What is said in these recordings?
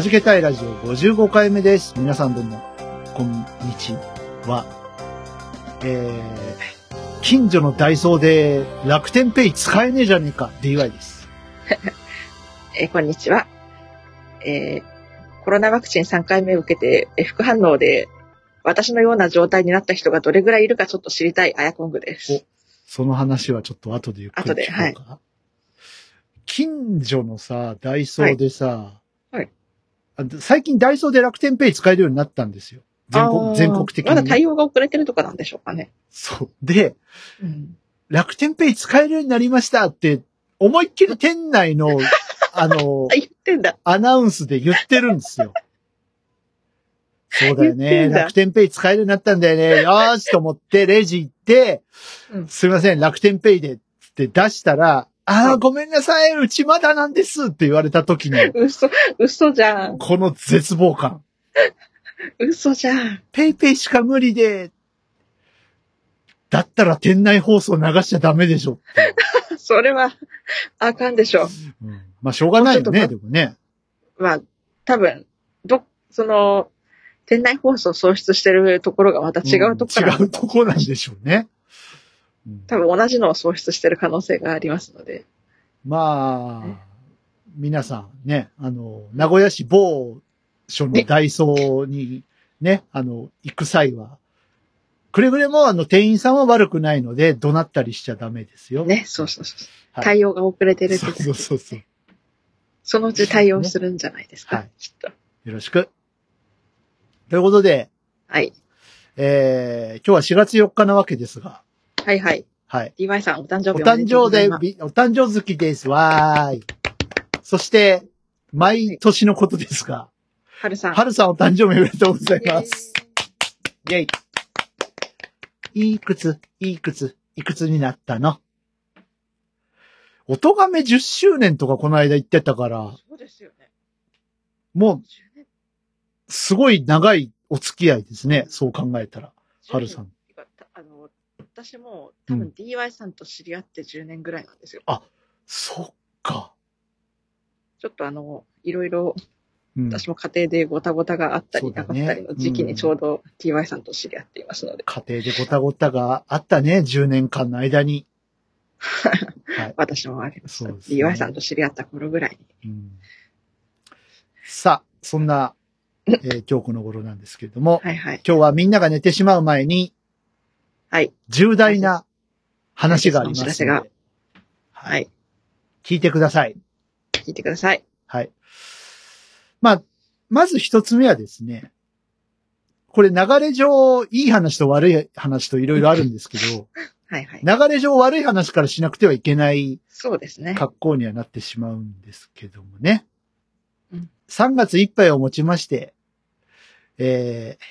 はじけたいラジオ55回目です。皆さんどうも、こんにちは。えー、近所のダイソーで楽天ペイ使えねえじゃねえか、DY です。えーこんにちは。えーコロナワクチン3回目を受けて、えー副反応で、私のような状態になった人がどれぐらいいるかちょっと知りたいあやこんぐです。その話はちょっと後でゆっくり聞こうか。近所のさ、ダイソーでさ、はいあ最近ダイソーで楽天ペイ使えるようになったんですよ。全あ国ー全国的に。まだ対応が遅れてるとかなんでしょうかね。そう。で、うん、楽天ペイ使えるようになりましたって、思いっきり店内の、あのあ、、言ってんだ。アナウンスで言ってるんですよ。そうだよね。楽天ペイ使えるようになったんだよね。よーしと思って、レジ行って、うんすいません、楽天ペイでって出したら、ああ、はいごめんなさい、うちまだなんですって言われた時の、嘘、嘘じゃん。この絶望感。嘘じゃん。ペイペイしか無理で、だったら店内放送流しちゃダメでしょって。それは、あかんでしょうんまあ、しょうがないよね、もうちでもね。う。まあ、多分、ど、その、店内放送送出してるところがまた違うところから、ん違うとこなんでしょうね。うん多分同じのを喪失してる可能性がありますので。まねあ、皆さんね、あの、名古屋市某所のダイソーにね、あの、行く際は、くれぐれもあの、店員さんは悪くないので、怒鳴ったりしちゃダメですよ。ね、そうそうそう。はい対応が遅れてるってそうそうそうそう。そのうち対応するんじゃないですか。はいきっと。よろしく。ということで、はい。えー、今日は4月4日なわけですが、はいはい。はい。DY さん、お誕生お日おめ誕生でお誕生月です。わーい。そして、毎年のことですが、はるさん。はるさんお誕生日おめでとうございます。イェイ。いくつ、いくつ、いくつになったの？音亀10周年とかこの間言ってたから、そうですよね。もう10年すごい長いお付き合いですね。そう考えたら。はるさん。。10年あの、私も多分 DY さんと知り合って10年ぐらいなんですよ。そっか。ちょっとあの、いろいろ、うん、私も家庭でごたごたがあったりなかったりの時期にちょうど DY さんと知り合っていますので、家庭でごたごたがあったね。10年間の間に。はい。私もあります。そうですね DY さんと知り合った頃ぐらいに。うんさあ、そんな、えー今日この頃なんですけれども、はいはい。今日はみんなが寝てしまう前に、はい。重大な話がありますので、お知らせがは。はいい。聞いてください。聞いてください。はい。まあ、まず一つ目はですね、これ流れ上、いい話と悪い話といろいろあるんですけど、はいはい。流れ上悪い話からしなくてはいけないそうですね。格好にはなってしまうんですけどもね。うん3月いっぱいをもちまして、えー、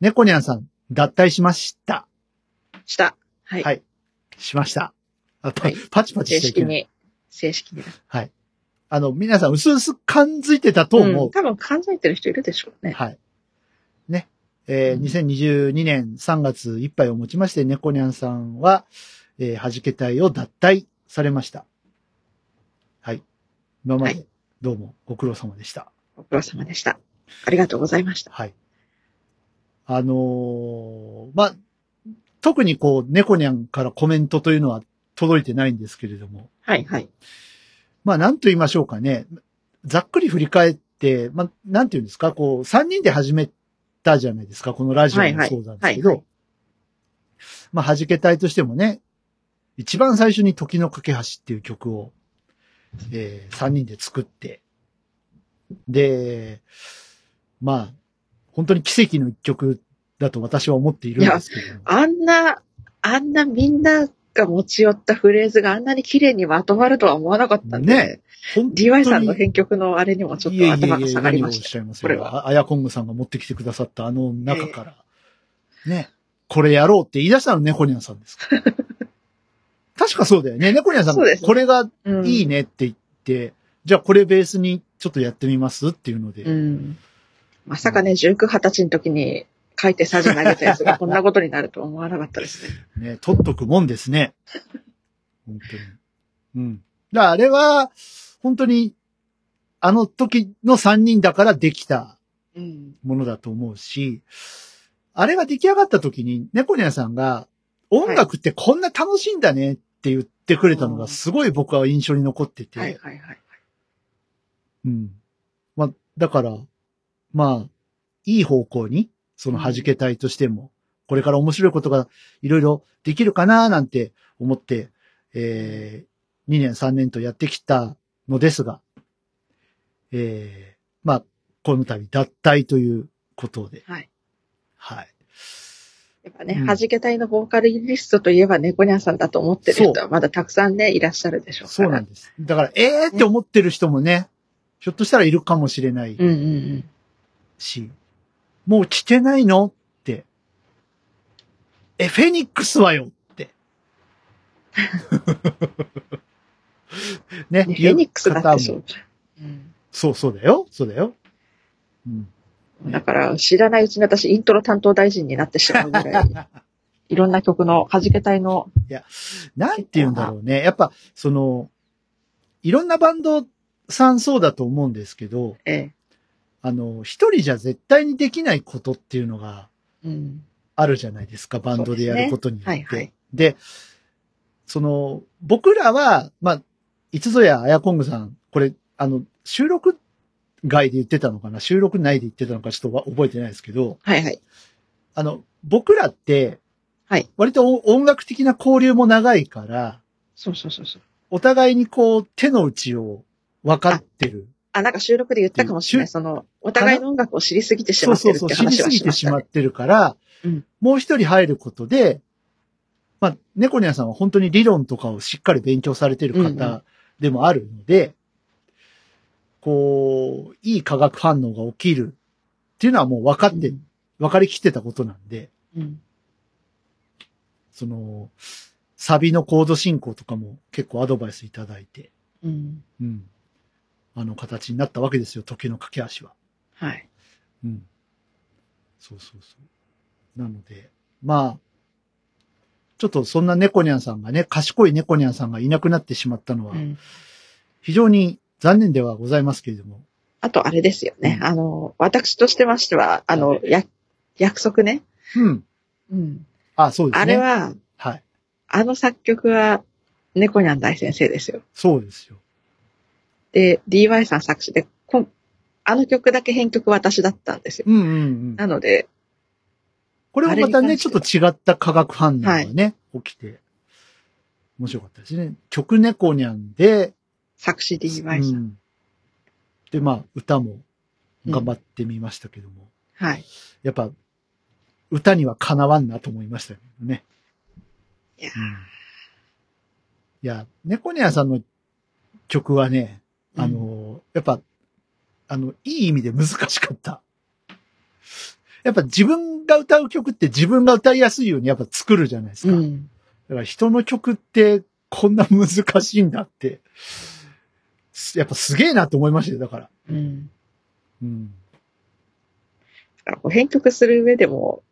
猫ニャンさん脱退しました。した。はい。はいしました。あパはいパチパチ正式しちゃいけない。に、正式に。はい。あの、皆さん、うすうす感づいてたと思う。ん多分感づいてる人いるでしょうね。はい。ね。えーうん2022年3月いっぱいをもちまして、猫ニャンさんは、えー、弾け隊を脱退されました。はい。今まではい、どうもご苦労様でした。ご苦労様でした。ありがとうございました。はい。あのーまあ、特にこう、猫ニャンからコメントというのは届いてないんですけれども、はいはい。まあ、なんと言いましょうかね。ざっくり振り返って、まあ、なんて言うんですか、こう、三人で始めたじゃないですか、このラジオもそうなんですけど、はいはいまあ、弾け隊としてもね、一番最初に時の架け橋っていう曲を、えー、三人で作って、で、まあ、本当に奇跡の一曲だと私は思っているんですけども。あんな、あんなみんなが持ち寄ったフレーズがあんなに綺麗にまとまるとは思わなかったんで、ね DY さんの編曲のあれにもちょっと頭が下がりました。しゃいますこれはよ。ああやこんぐさんが持ってきてくださったあの中から、ね、これやろうって言い出したの猫ニャンさんですから。確かそうだよね。猫ニャンさんこれがうんいいねって言って、じゃあこれベースにちょっとやってみますっていうので、うん。まさかね、19、20歳の時に書いてサジ投げたやつがこんなことになるとは思わなかったですね。ね、取っとくもんですね。本当に。うん。だからあれは、本当に、あの時の3人だからできたうん。ものだと思うし、あれが出来上がった時に、猫ニャンさんが、音楽ってこんな楽しいんだねって言ってくれたのがすごい僕は印象に残ってて、はいはいはい。うん。まあ、だから、まあ、いい方向に、その弾け隊としても、これから面白いことがいろいろできるかななんて思って、えー、2年3年とやってきたのですが、えー、まあ、この度脱退ということで、はい。はい。やっぱね、うん弾け隊のボーカルリストといえば猫ニャンさんだと思ってる人はまだたくさんね、いらっしゃるでしょうから。そうなんです。だから、えーって思ってる人もね、ひょっとしたらいるかもしれないうんうんうん。し、もう来てないの？って。え、フェニックスはよって。ね、ねフェニックスだってそ言う。うんそう、そうだよ。そうだよ。うん。だから、知らないうちに私、イントロ担当大臣になってしまうぐらい、いろんな曲の弾け隊の、なんて言うんだろうね。やっぱ、その、いろんなバンドさんそうだと思うんですけど、ええ、あの、一人じゃ絶対にできないことっていうのがうん。あるじゃないですか、バンドでやることによって。はいはい。で、その、僕らは、まあ、いつぞやあやこんぐさん、これ、あの、収録外で言ってたのかな？収録内で言ってたのかちょっとわ覚えてないですけど、はいはい。あの、僕らって、はい。割とお音楽的な交流も長いから、そうそうそうそう。お互いにこう、手の内を分かってる。あ、なんか収録で言ったかもしれない。しその、お互いの音楽を知りすぎてしそうそうそう、まってるって知りすぎ話はしてましね。したまってるから、うんもう一人入ることで、まあ、猫ニャンさんは本当に理論とかをしっかり勉強されてるうんうん方でもあるので、こう、いい化学反応が起きるっていうのはもう分かって、分かりきってたことなんで、うん。その、サビのコード進行とかも結構アドバイスいただいて、うん。うん。あの形になったわけですよ、時の駆け足は。はい。うん。そうそうそう。なので、まあ、ちょっとそんな猫ニャンさんがね、賢い猫ニャンさんがいなくなってしまったのはう、ん。非常に残念ではございますけれども。あと、あれですよね。うんあの、私としてましては、あの、や、約束ね。うん。うん。あ、そうですね。あれは、はい。あの作曲は、猫ニャン大先生ですよ。そうですよ。で、DY さん作詞で、こんあの曲だけ編曲私だったんですよ。うんうんうん。なので、これもまたね、ちょっと違った化学反応がね、起きて、面白かったですね。曲猫ニャンで、作詞 DY さん。うんで、まあ、歌も頑張ってみましたけども、はい。やっぱ、歌にはかなわんなと思いましたよね。いやうんいや、猫ニャンさんの曲はね、あの、やっぱ、あの、いい意味で難しかった。やっぱ自分が歌う曲って自分が歌いやすいようにやっぱ作るじゃないですか。うん。だから人の曲ってこんな難しいんだって、すやっぱすげえなと思いましたよ、だから。うん。うん。だからこう編曲する上でも、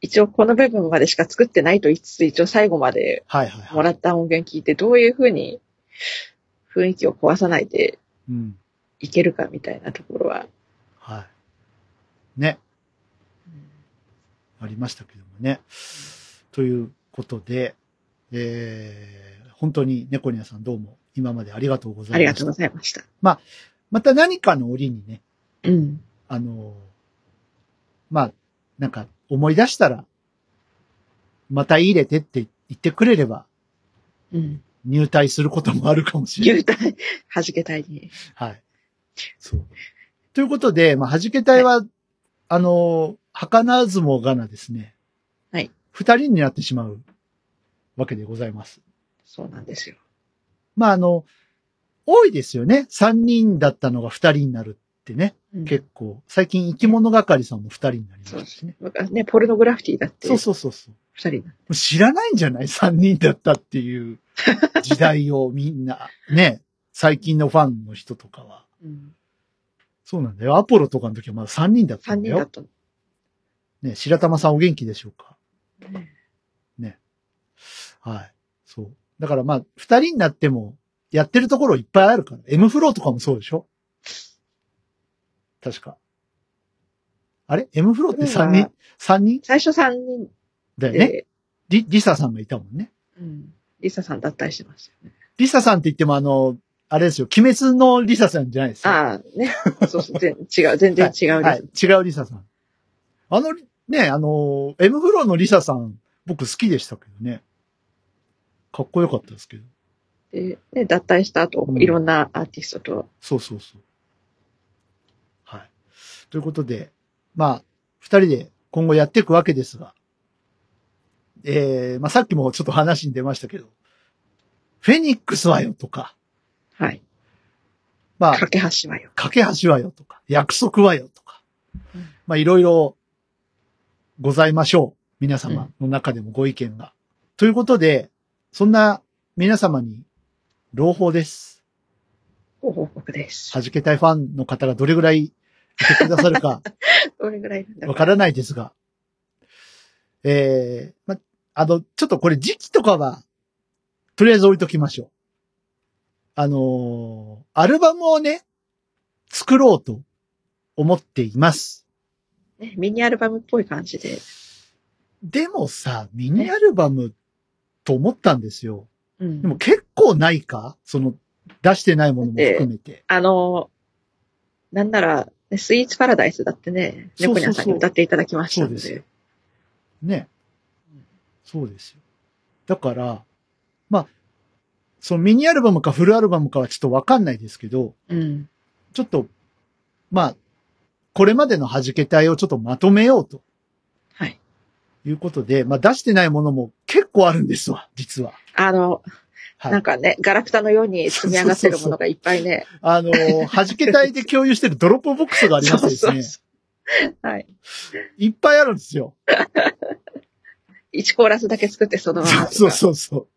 一応この部分までしか作ってないと言いつつ、一応最後まではいはいはい。もらった音源聞いて、どういう風に雰囲気を壊さないでうん。いけるかみたいなところは、はい。ね。ありましたけどもね。ということで、えー、本当に猫ニャンさんどうも今までありがとうございました。ありがとうございました。また何かの折にね、うん。あの、まあ、なんか思い出したら、また入れてって言ってくれればうん。入隊することもあるかもしれない。牛体、弾けたいに。はい。そう。ということで、まあ、弾け隊は、あの、儚ずもがなですね。はい。二人になってしまうわけでございます。そうなんですよ。まあ、あの、多いですよね。3人だったのが2人になるってね。うん結構。最近生き物係さんも2人になりまそうですしたしね。昔ね、ポルノグラフィティだって、そうそうそうそう。二人な知らないんじゃない ?3 人だったっていう 時代をみんな、ね。最近のファンの人とかは。うん。そうなんだよ。アポロとかの時はまだ3人だったんだよ。三人だったの。ね、白玉さんお元気でしょうか？ねはい。そう。だからまあ、二人になっても、やってるところいっぱいあるから。M フローとかもそうでしょ？確か。あれ ?M フローって三人？うん三人？最初三人だよね。で、リ、リサさんがいたもんね。うん。リサさん脱退してましたよね。リサさんって言ってもあの、あれですよ。鬼滅のリサさんじゃないですよ。ああ、ね。そうそう、全違う、全然違うリサ。はい。違うリサさん。あの、ね、あの、M フローのリサさん、僕好きでしたけどね。かっこよかったですけど。で、ね、脱退した後、うんいろんなアーティストと、そうそうそう。はい。ということで、まあ、二人で今後やっていくわけですが、えー、まあさっきもちょっと話に出ましたけど、フェニックスはよとか、はい。まあ、架け橋はよ。架け橋はよとか、約束はよとかうん、まあいろいろございましょう。皆様の中でもご意見が。ということで、そんな皆様に朗報です。ご報告です。弾けたいファンの方がどれぐらいいてくださるか どれぐらいわからないですが、えー、ま、あの、ちょっとこれ時期とかは、とりあえず置いときましょう。あのーアルバムをね、作ろうと思っています。ね、ミニアルバムっぽい感じで。でもさ、ミニアルバムと思ったんですよ。うんでも結構ないか？その、出してないものも含めて。あの、なんなら、ねスイーツパラダイスだってね、猫ニャンさんに歌っていただきましたので。そうですよね。そうですよ。だから、まあ、そのミニアルバムかフルアルバムかはちょっとわかんないですけど、うん。ちょっと、まあ、これまでの弾け隊をちょっとまとめようとはい。いうことで、まあ出してないものも結構あるんですわ、実は。あの、はいなんかね、ガラクタのように積み上がってるものがいっぱいね。あのー、弾け隊で共有してるドロップボックスがありましてですね、そうはい。いっぱいあるんですよ。1コーラスだけ作ってそのまま。そうそうそう。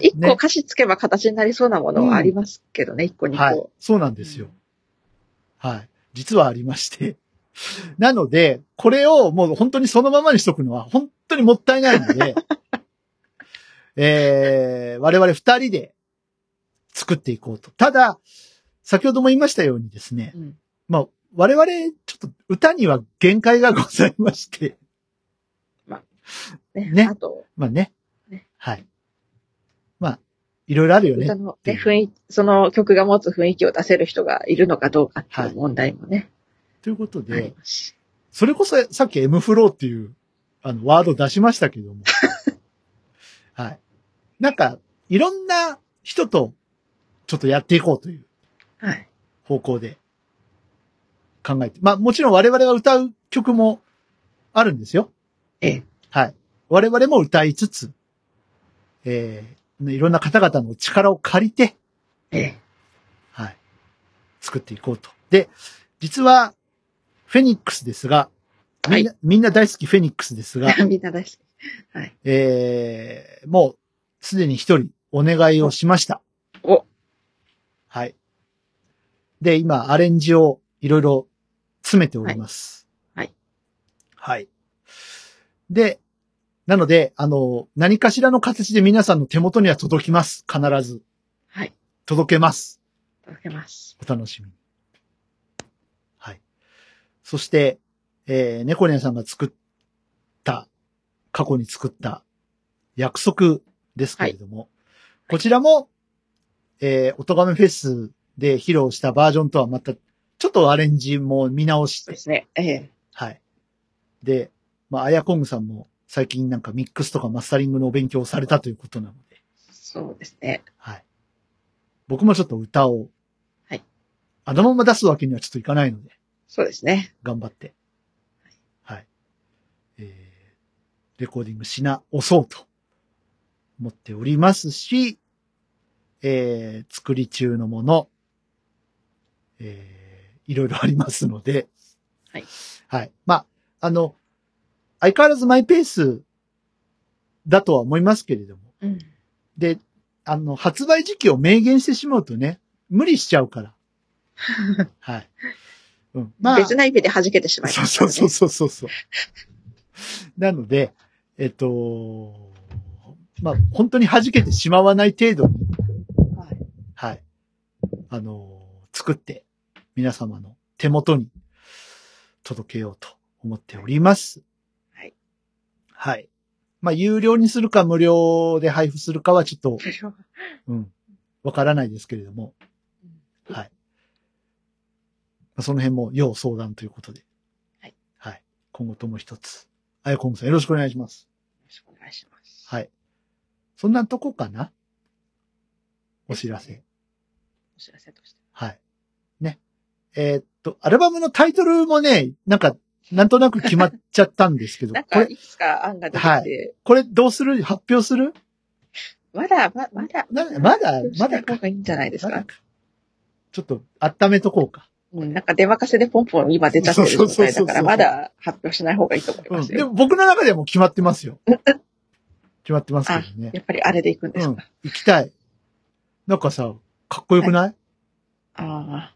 1ね個歌詞つけば形になりそうなものはありますけどね、1個2個。はい。そうなんですよ。はい。実はありまして。なので、これをもう本当にそのままにしとくのは本当にもったいないので、えー、我々二人で作っていこうと。ただ、先ほども言いましたようにですね、うんまあ、我々ちょっと歌には限界がございまして、ね。ねあと、まあね。ねはい。まあ、いろいろあるよね歌。のね、雰囲気、その曲が持つ雰囲気を出せる人がいるのかどうかってはいいう問題もね、ということで。それこそさっき M フローっていう、あの、ワード出しましたけども。はい。なんか、いろんな人と、ちょっとやっていこうというはい。方向で考えて。まあ、もちろん我々は歌う曲もあるんですよ。ええ。はい。我々も歌いつつ、えー、いろんな方々の力を借りて、ええ。はい。作っていこうと。で、実は、フェニックスですが、みんな、みんな大好きフェニックスですが、みんな大好き。はい。えー、もう、すでに一人お願いをしました。お、はい。で、今、アレンジをいろいろ詰めております。はいはい。で、なので、あの、何かしらの形で皆さんの手元には届きます。必ず。はい。届けます。届けます。お楽しみに。はい。そして、えー、猫ニャンさんが作った、過去に作った約束ですけれども、こちらも、えー、おとがめフェスで披露したバージョンとはまた、ちょっとアレンジも見直して、ですね。ええ。はい。で、まあ、アヤコングさんも最近なんかミックスとかマスタリングのお勉強をされたということなので、そうですね。はい。僕もちょっと歌を、はい。あのまま出すわけにはちょっといかないので、そうですね。頑張って、はい。えー、レコーディングしな、押そうと思っておりますし、えー、作り中のもの、えー、いろいろありますので、はい。はい。まあ、あの、相変わらずマイペースだとは思いますけれども、うん。で、あの、発売時期を明言してしまうとね、無理しちゃうから。はい。うん。まあ、別な意味で弾けてしまいますそうそう。そうそうそう。なので、えっと、まあ、本当に弾けてしまわない程度に、はいはい。あの、作って、皆様の手元に届けようと思っております。はい。はい。まあ、有料にするか無料で配布するかはちょっと、うん、わからないですけれども、はい。まあその辺も要相談ということで。はい。はい。今後とも一つ。あやこんさんよろしくお願いします。よろしくお願いします。はい。そんなとこかな？お知らせ。お知らせとして。はい。ね。えーっと、アルバムのタイトルもね、なんか、なんとなく決まっちゃったんですけど、なんか、これ、いくつか案が出てきて、これどうする発表する？まだ、ままだ、なまだ、まだかした方。がいいんじゃないですか？まだか。ちょっと、温めとこうか。うん、なんか出任せでポンポン今出ちゃってる状態だから、まだ発表しない方がいいと思いうん。ますよ。でも僕の中ではもう決まってますよ。決まってますけどね。やっぱりあれで行くんでうんすか。。行きたい。なんかさ、かっこよくない、ああ、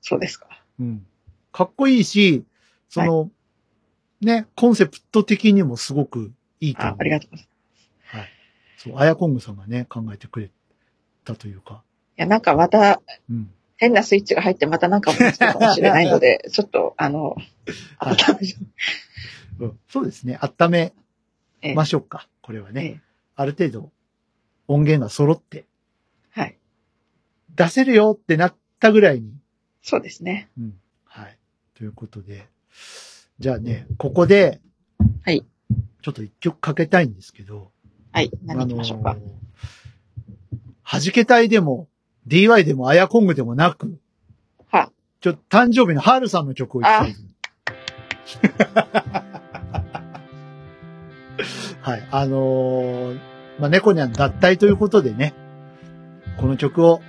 そうですか。うん。かっこいいし、その、ね、コンセプト的にもすごくいいと。あありがとうございます。はい。そう、アヤコングさんがね、考えてくれたというか。いや、なんかまた、うん。変なスイッチが入ってまたなんか思いつくかもしれないので、ちょっと、あの、はい温めてうんそうですね。温めええましょうか。これはね。ええある程度、音源が揃って、はい。出せるよってなったぐらいに。そうですね。うん。はい。ということで。じゃあね、ここで、はい。ちょっと一曲かけたいんですけど、はい。何行きましょうか？ー弾けたいでも、DY でも、アヤコングでもなく、はちょっと誕生日のハールさんの曲をいきたい。はい。あのーまあ、猫にゃん脱退ということでね、この曲を、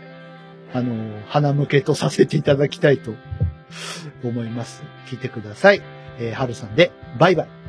あのー花向けとさせていただきたいと思います。聞いてください。えー、はるさんで、バイバイ。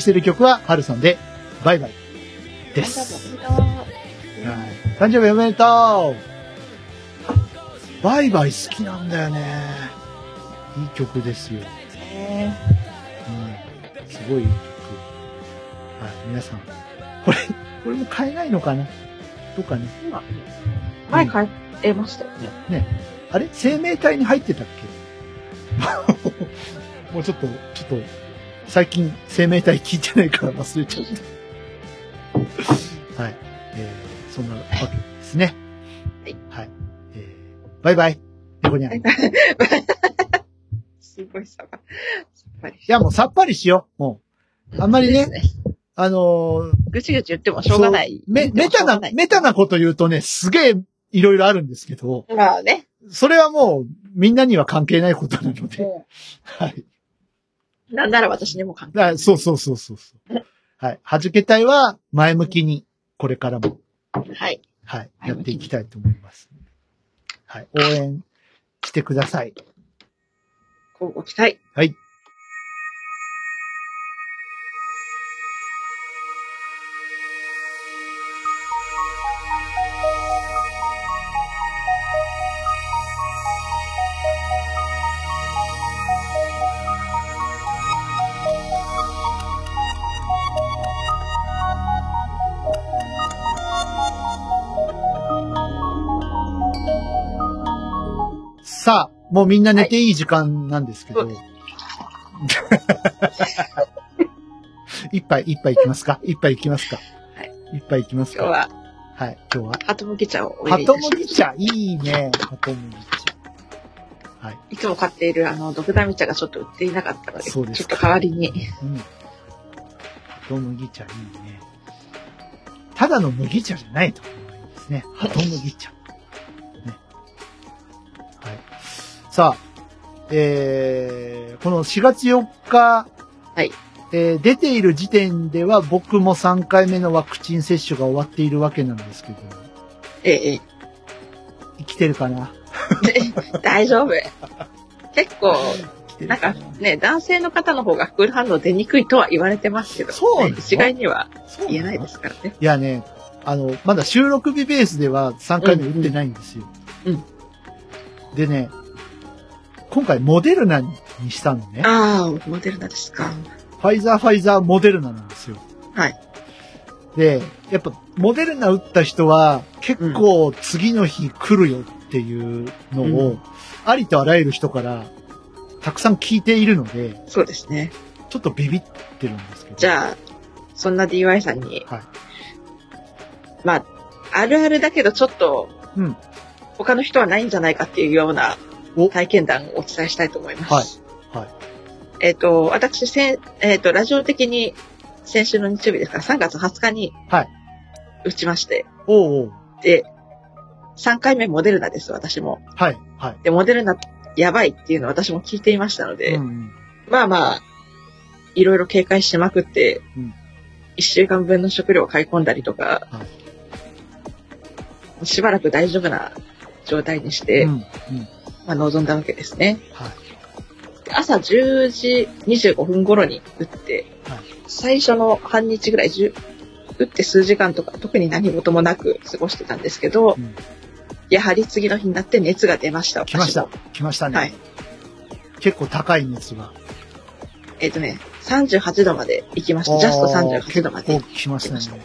りしている曲は、ハルさんで、バイバイです。はい。誕生日おめでとうバイバイ好きなんだよね。いい曲ですよ。ねうん。すごい曲。はい。皆さん。これ、これも買えないのかな？とかね？今、前買えましたよね。あれ？生命体に入ってたっけ？もうちょっと、ちょっと、最近生命体聞いてないから忘れちゃった。はい。えー、そんなわけですね。はい。はい。えー、バイバイ。猫にゃん。い すごいさっぱり。や、もうさっぱりしよう。もう。あんまりね。あのーぐちぐち言ってもしょうがない。め、メタなメタなこと言うとね、すげえいろいろあるんですけど、まあね。それはもうみんなには関係ないことなので、もはい。うなんなら私にも関係そうそうそうそうそう。はい。はじけたいは前向きに、これからも、はい。はい。やっていきたいと思います。はい。応援してください。こうご期待。はい。さあ、もうみんな寝ていい時間なんですけど。は い一杯、一杯いきますか？一杯いきますか？はい。一杯いきますか？今日は、はい、今日は。ハトムギ茶をお入れいたします。麦茶、いいね。ハト麦茶。はい。いつも買っているあの、ドクダミ茶がちょっと売っていなかったので、そうですちょっと代わりに。うん。ハト麦茶、いいね。ただの麦茶じゃないと思いますね。ハト麦茶。さあ、えー、この4月4日、はい。えー出ている時点では僕も3回目のワクチン接種が終わっているわけなんですけど、ええ、え生きてるかな？え。大丈夫。結構、生きてるな？んかね、男性の方の方が副反応出にくいとは言われてますけど、そうなの？ね一概にはそう言えないですからね。いやね、あの、まだ収録日ベースでは3回目打ってないんですよ。うんうんでね、今回モデルナにしたのね。ああ、モデルナですか。ファイザー、ファイザー、モデルナなんですよ。はい。で、やっぱ、モデルナ打った人は、結構次の日来るよっていうのを、うんありとあらゆる人から、たくさん聞いているので、そうですね。ちょっとビビってるんですけど。じゃあ、そんな DY さんに、はい。まあ、あるあるだけどちょっと、うん。他の人はないんじゃないかっていうようなお体験談をお伝えしたいと思います。はいはい。えっ、と、私、せんえっ、と、ラジオ的に先週の日曜日ですから、3月20日に、はい。打ちまして、おう。で、3回目モデルナです、私も。はい。はい。で、モデルナやばいっていうのを私も聞いていましたので、うんうん。まあまあ、いろいろ警戒しまくって、うん1週間分の食料を買い込んだりとか、はしばらく大丈夫な状態にして、うん。うん。まあ、臨んだわけですね。はい。で朝10時25分頃に打って、はい最初の半日ぐらい、10打って数時間とか特に何事もなく過ごしてたんですけど、うんやはり次の日になって熱が出ました。来ました。来ましたね。はい。結構高い熱が。えっ、とね、38度まで行きました。ジャスト38度まで結。構来ましたね。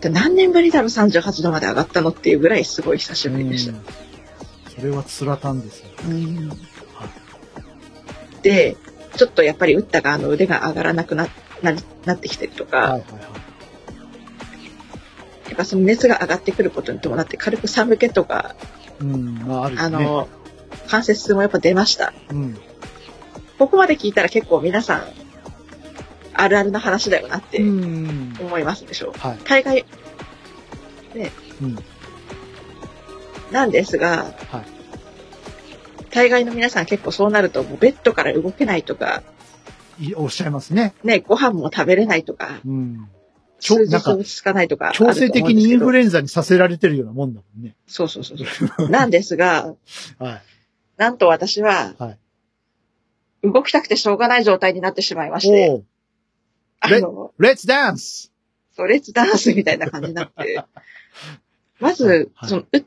で何年ぶりだろう38度まで上がったのっていうぐらいすごい久しぶりでした。うんそれはつらたんですよ。うんで、ちょっとやっぱり打った側の腕が上がらなくなななってきてるとか、はいはいはい。やっぱその熱が上がってくることに伴って軽く寒気とか、うん、まああね。あの、関節痛もやっぱ出ました。うん。ここまで聞いたら結構皆さん、あるあるな話だよなってうん。思いますでしょう。はい。大概うん。なんですが、はい。大概の皆さん結構そうなるともうベッドから動けないとか、いおっしゃいますね。ね、ご飯も食べれないとか、うん。数日落ち着かないとか強。制的にインフルエンザにさせられてるようなもんだもんね。そうそうそうそう。なんですが、はい。なんと私は、はい動きたくてしょうがない状態になってしまいまして、あの、レッツダンスそう、レッツダンスみたいな感じになって、まず、はいその、打っ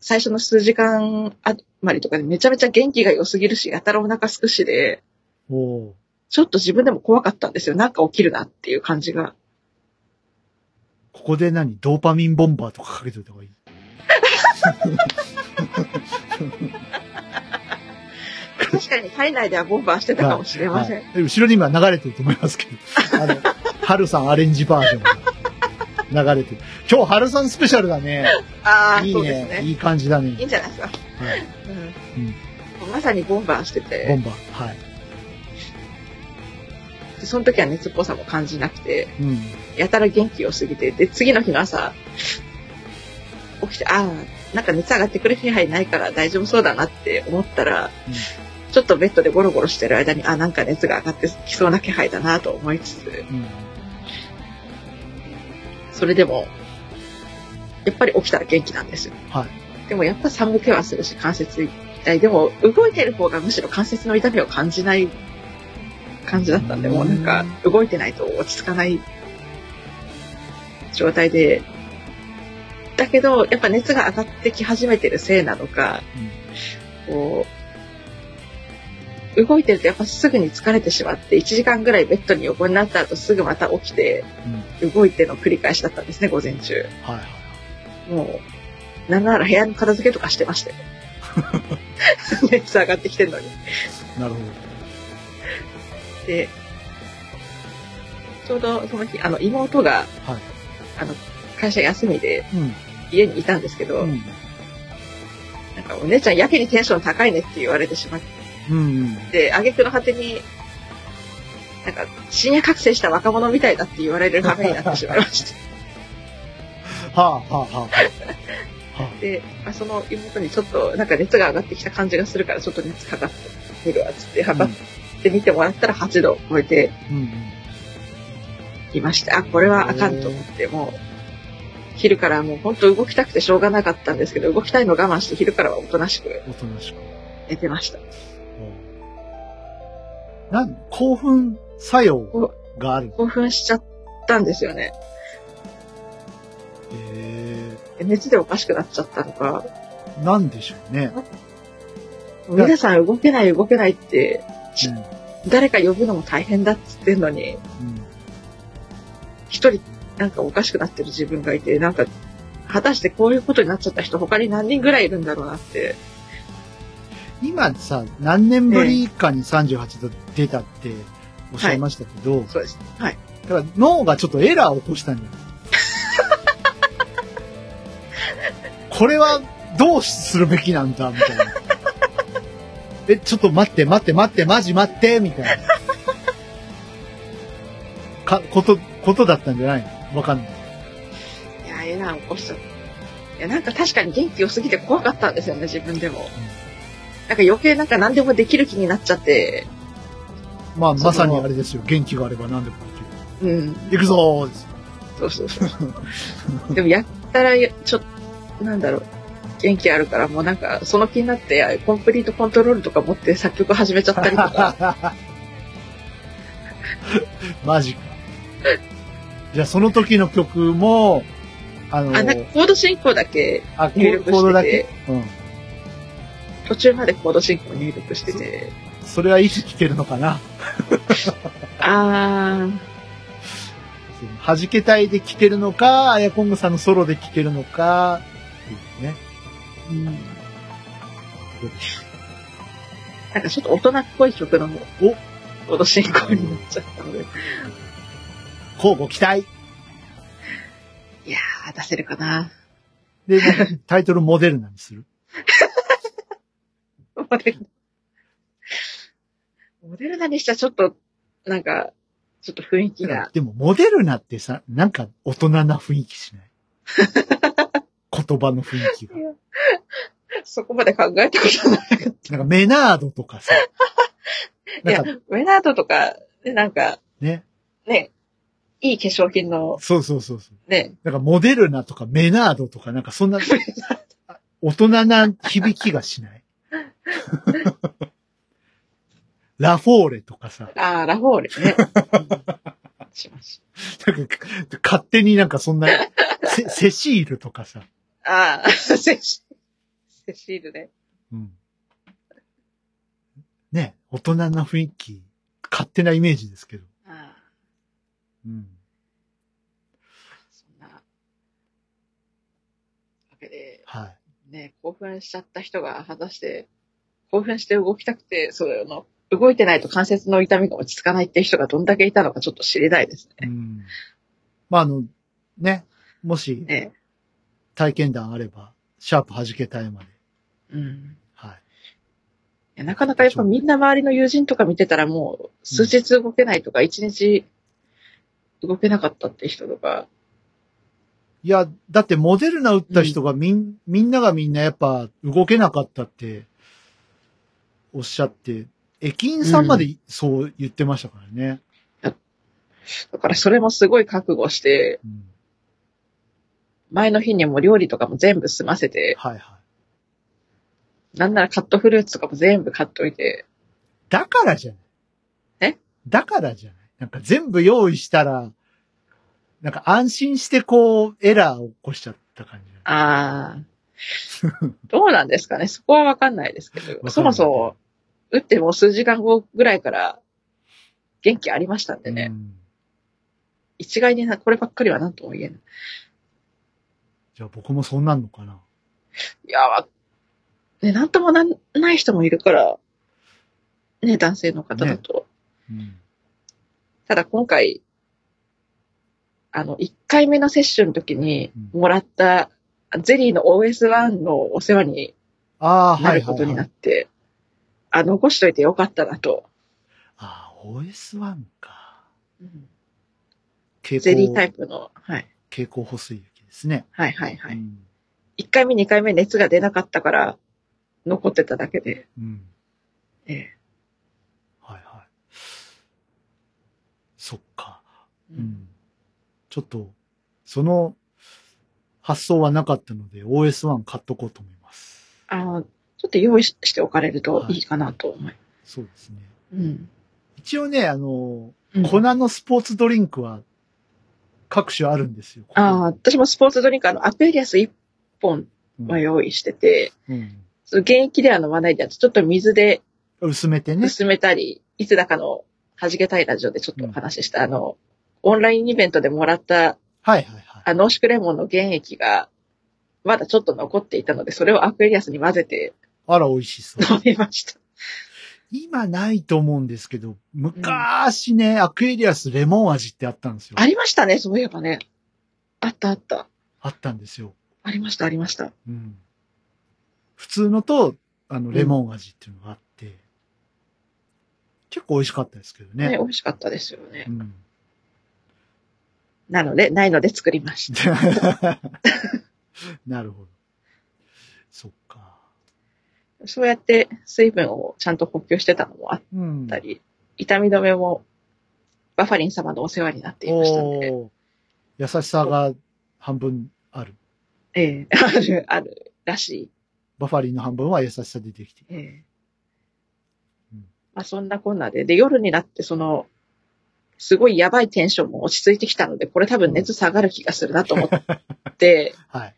最初の数時間あまりとかでめちゃめちゃ元気が良すぎるし、やたらお腹すくしで、ちょっと自分でも怖かったんですよ。なんか起きるなっていう感じが。ここで何？ドーパミンボンバーとかかけといた方がいい？確かに体内ではボンバーしてたかもしれません。はいはい後ろに今流れてると思いますけど。あの、ハルさんアレンジバージョンが流れてる。今日ハルさんスペシャルだね。ああ、いいね。ね。いい感じだいいね。んじゃないですか。はい。うんまさにボンバーしてボて、ンバー。はい。でその時は熱っぽさも感じなくて、うん。やたら元気良すぎて、で、次の日の朝、起きて、ああ、なんか熱上がってくる気配ないから大丈夫そうだなって思ったら、うんちょっとベッドでゴロゴロしてる間に、あ、なんか熱が上がってきそうな気配だなと思いつつ、うん。それでも、やっぱり起きたら元気なんですよ。はい。でもやっぱ寒気はするし、関節痛い。でも、動いてる方がむしろ関節の痛みを感じない感じだったんで、もうなんか、動いてないと落ち着かない状態で、だけど、やっぱ熱が上がってき始めてるせいなのか、こう、動いてるとやっぱすぐに疲れてしまって、1時間ぐらいベッドに横になった後すぐまた起きて、うん。動いての繰り返しだったんですね、午前中。はいはい。もう、なんなら部屋の片付けとかしてましたよ。熱上がってきてるのに。なるほで、ちょうどその日、あの、妹が、ど。はい。あの、会社休みでうん。家にいたんですけど、うん。なんか、お姉ちゃんやけにテンション高いねって言われてしまっうん。て、挙句の果てに、なんか、深夜覚醒した若者みたいだって言われる羽目になってしまいまして。はあ、はあ、はあ。は で、まあ、その妹にちょっと、なんか熱が上がってきた感じがするから、ちょっと熱測ってみるわ、つってあ。測ってみてもらったら8度超えて。いまして、あ、これはあかんと思って、もう、昼からもう本当動きたくてしょうがなかったんですけど、動きたいのを我慢して昼からはおとなしくおとなしく。寝てました。なん、興奮作用がある。興奮しちゃったんですよね。えで熱でおかしくなっちゃったのか、ー、なんでしょうね。皆さん動けない動けないって、うん。誰か呼ぶのも大変だっつってんのに、うん。一人なんかおかしくなってる自分がいて、なんか、果たしてこういうことになっちゃった人他に何人ぐらいいるんだろうなって。今さ、何年ぶりかに38度出たっておっしゃいましたけど、そうです。はい。だから脳がちょっとエラーを起こしたんじゃない？これはどうするべきなんだみたいな。え、ちょっと待って、待って、待って、マジ待って、みたいな。か、こと、ことだったんじゃないの？わかんない。いや、エラー起こしちゃった。いや、なんか確かに元気良すぎて怖かったんですよね、自分でも。なんか余計なんか何でもできる気になっちゃって、まあ、まさにあれですよ。元気があれば何でもできる。うん。行くぞーですそうそうそう。でもやったら、ちょっと、なんだろう。元気あるから、もうなんか、その気になって、コンプリートコントロールとか持って作曲始めちゃったりとか。マジか。じゃあ、その時の曲も、あの、あ、なんかコード進行だけ、入力しててコードだけ？うん。途中までコード進行入力してて。それはいつ聴けるのかな？あ弾けたいで聴けるのか、アヤコングさんのソロで聴けるのか、っていうね。ー、うん。なんかちょっと大人っぽい曲のおコード進行になっちゃったので。交互期待いやー、出せるかな。で、タイトルモデルナにする。モデルナ。モデルナにしたらちょっと、なんか、ちょっと雰囲気が。でも、モデルナってさ、なんか大人な雰囲気しない？言葉の雰囲気が。そこまで考えたことなかっなんかメナードとかさ、た。いや、なんかウェナードとか、ね、なんか、ね、ね、いい化粧品の、そうそうそうそう。ね、なんかモデルナとかメナードとかなんかそんな 大人な響きがしない？ラフォーレとかさ、あー、ラフォーレね。う んしましなんか勝手になんかそんな セセシールとかさ、ああ、セシセシールね。うん、ね、大人な雰囲気、勝手なイメージですけど。ああ、うん、そんな。わけで、はい。ね、興奮しちゃった人が果たして、興奮して動きたくて、そうの、動いてないと関節の痛みが落ち着かないっていう人がどんだけいたのかちょっと知りたいですね。うん、まあ、あの、ね、もしね体験談あれば、シャープ弾けたいまで。うん。はい。いやなかなかやっぱみんな周りの友人とか見てたらもう数日動けないとか一日動けなかったって人とか、いや、だってモデルナ打った人がみん、みんながみんなやっぱ動けなかったっておっしゃって、駅員さんまでそう言ってましたからね。だからそれもすごい覚悟して、うん前の日にも料理とかも全部済ませて、はいはい。なんならカットフルーツとかも全部買っといて、だからじゃない。え？だからじゃない。なんか全部用意したら、なんか安心してこう、エラーを起こしちゃった感じ。ああ。どうなんですかね？そこはわかんないですけど、そもそも、打ってもう数時間後ぐらいから元気ありましたんでね。うん一概になこればっかりは何とも言えない。じゃあ僕もそうなんのかな？いや、わね、なんともなんない人もいるから、ね、男性の方だと。うん。ただ今回、あの、1回目の接種の時にもらった、ゼリーの OS1 のお世話になることになはい。って、あ、残しといてよかったなと。ああ、OS1 か。うん蛍ゼリータイプ。プの、はい。蛍光補水液ですね。はいはいはい。うん。1回目、2回目熱が出なかったから、残ってただけで、うん。ええ。はいはい。そっか。ううんん。ちょっと、その発想はなかったので、OS1 買っとこうと思います。あの、ちょっと用意ししておかれるといいかなと思います。そうですね。うん。一応ね、あの、うん粉のスポーツドリンクは各種あるんですよ。ああ、私もスポーツドリンク、あの、アクエリアス1本うんは用意してて、うん。その現役では飲まないでちょっと水で薄めてね。薄めたり、いつだかの弾けたいラジオでちょっとお話しした、あの、オンラインイベントでもらった、はいはいはい。あ濃縮レモンの原液が、まだちょっと残っていたので、それをアクエリアスに混ぜてあら、美味しそう。飲みました。今ないと思うんですけど、昔ね、アクエリアスレモン味ってあったんですよ。ありましたね、そういえばね。あったあった。あったんですよ。ありました、ありました。うん。普通のと、あの、レモン味っていうのがあって、結構美味しかったですけどね、ね。美味しかったですよねう。ん。なので、ないので作りました。なるほど。そっか。そうやって水分をちゃんと補給してたのもあっうん。たり、痛み止めもバファリン様のお世話になっていましたので、優しさが半分ある。ええ ある、あるらしい。バファリンの半分は優しさでできている。ええうんまあそんなこんなで、で、夜になってその、すごいやばいテンションも落ち着いてきたので、これ多分熱下がる気がするなと思って、はい。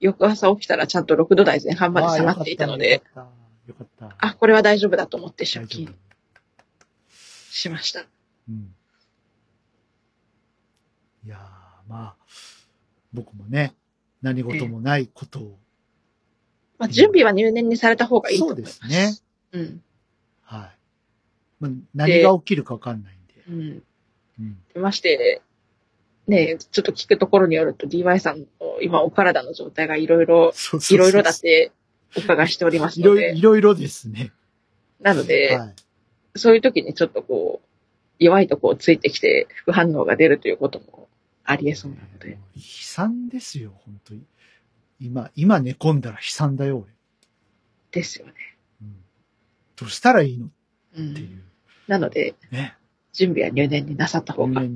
翌朝起きたらちゃんと6度台前半まで下がっていたので、よかった。よかった。よかったあ、これは大丈夫だと思って出勤夫。しました。うん。いやー、まあ、僕もね、何事もないことを、まあ準備は入念にされた方がいいとそう思います。ですね。うん。はい。まあ、何が起きるかわかんないんで。うん。うん。まして、ねちょっと聞くところによると DY さんの今お体の状態がいろいろ、いろいろだってお伺いしておりますいろいろ、ので、いろいろですね。なので、はい。そういう時にちょっとこう、弱いとこをついてきて副反応が出るということもありえそうなので。悲惨ですよ、本当に。今、今寝込んだら悲惨だよ、俺。ですよね。うん。どうしたらいいの？っうん。ていう。なので、ね。準備は入念になさった方がよ。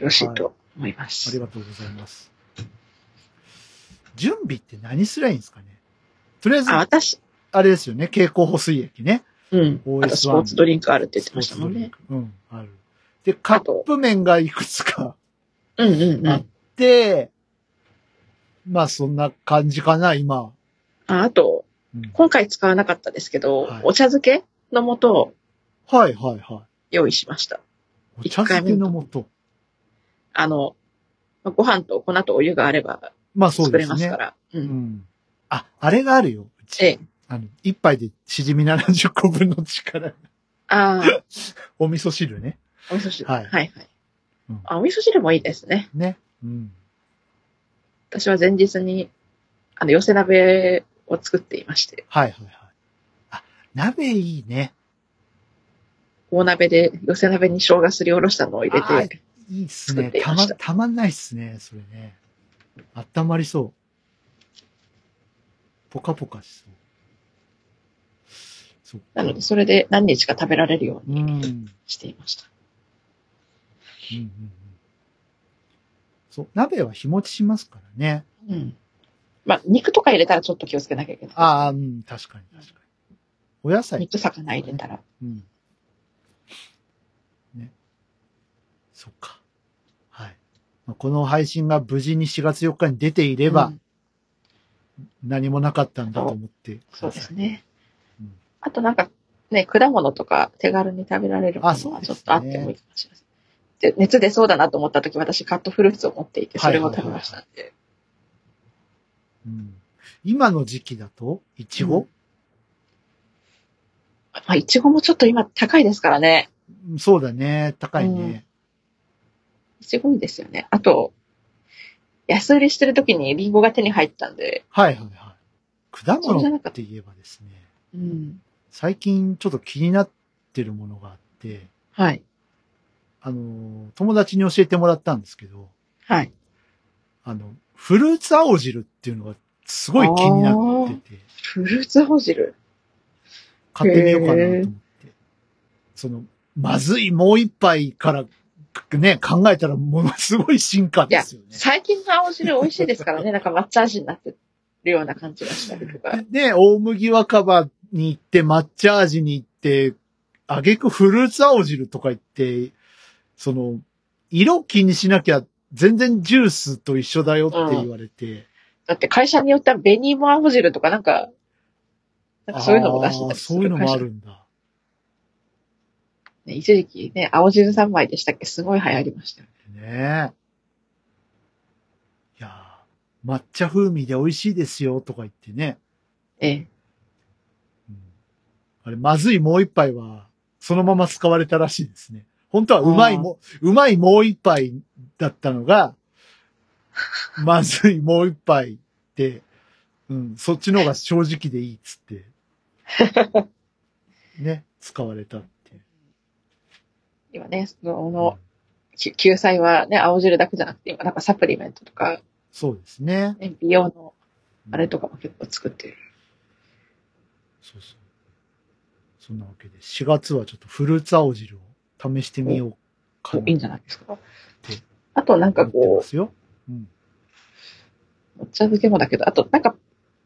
ろしいと思いまありす。がとうございます。準備って何すりゃいいんですかね？とりあえず、あ、私、あれですよね。蛍光補水液ね。うん。OS1 あとスポーツドリンクあるって言ってましたもんね。うん、ある。で、カップ麺がいくつかうんうんうあっん。て、まあそんな感じかな、今。ああと、うん今回使わなかったですけど、はいお茶漬けの素をはいはいはい。用意しました。お茶漬けの素。あの、まあご飯と粉とお湯があればまあそう作ですねれますか。ら。う。うんん。あ、あれがあるよ。うち。ええ。あの、一杯でしじみ70個分の力。ああ、お味噌汁ね。お味噌汁。ははいいはい、うんあ。お味噌汁もいいですね。ね。うん。私は前日に、あの、寄せ鍋を作っていまして、はいはいはい。あ、鍋いいね。大鍋で寄せ鍋に生姜すりおろしたのを入れあて、いいっすね。たま、たたまんないっすね、それね。あったまりそう。ポカポカしそう。そなので、それで何日か食べられるよううん。うんにうんしていました。うん。そう、鍋は日持ちしますからね。うん。まあ、肉とか入れたらちょっと気をつけなきゃいけない。ああ、うん、確かに確かに。お野菜。肉魚入れたら。うん。ね。そっか。この配信が無事に4月4日に出ていれば、うん何もなかったんだと思ってください。そうですね。うんあとなんか、ね、果物とか手軽に食べられるもあのはちょっとあってもいいかもしれません。で熱出そうだなと思った時私カットフルーツを持っていて、それを食べましたんで。うん。今の時期だと、いちごまあ、いちごもちょっと今高いですからね。そうだね。高いね。いちごいいですよね。あと、安売りしてる時にリンゴが手に入ったんで、はいはいはい。果物って言えばですね、うん。最近ちょっと気になってるものがあって、はい。あの、友達に教えてもらったんですけど、はい。あの、フルーツ青汁っていうのがすごい気になってて、フルーツ青汁？買ってみようかなと思って。その、まずいもう一杯から、ね、考えたらものすごい進化ですよね。最近の青汁美味しいですからね。なんか抹茶味になってるような感じがしたりとか。で、大麦若葉に行って、抹茶味に行って、あげくフルーツ青汁とか言って、その、色気にしなきゃ全然ジュースと一緒だよって言われて、だって会社によっては紅芋青汁とかなんか、なんかそういうのも出してたりすそういうのもあるんだ。ね、一時期ね、青汁三昧でしたっけ？すごい流行りましたよね。いやー抹茶風味で美味しいですよとか言ってね。ええ。うんあれ、まずいもう一杯は、そのまま使われたらしいですね。本当はうまいも、うまいもう一杯だったのが、まずいもう一杯で、うん、そっちの方が正直でいいっつって、ね、使われた。今ね、その、き救済はね、青汁だけじゃなくて、今なんかサプリメントとか、そうですね。ね、美容のあれとかも結構作ってる。そうそう。そんなわけで、4月はちょっとフルーツ青汁を試してみようかな。いいんじゃないですか？で。あとなんかこすよ。うん。う、お茶漬けもだけど、あとなんか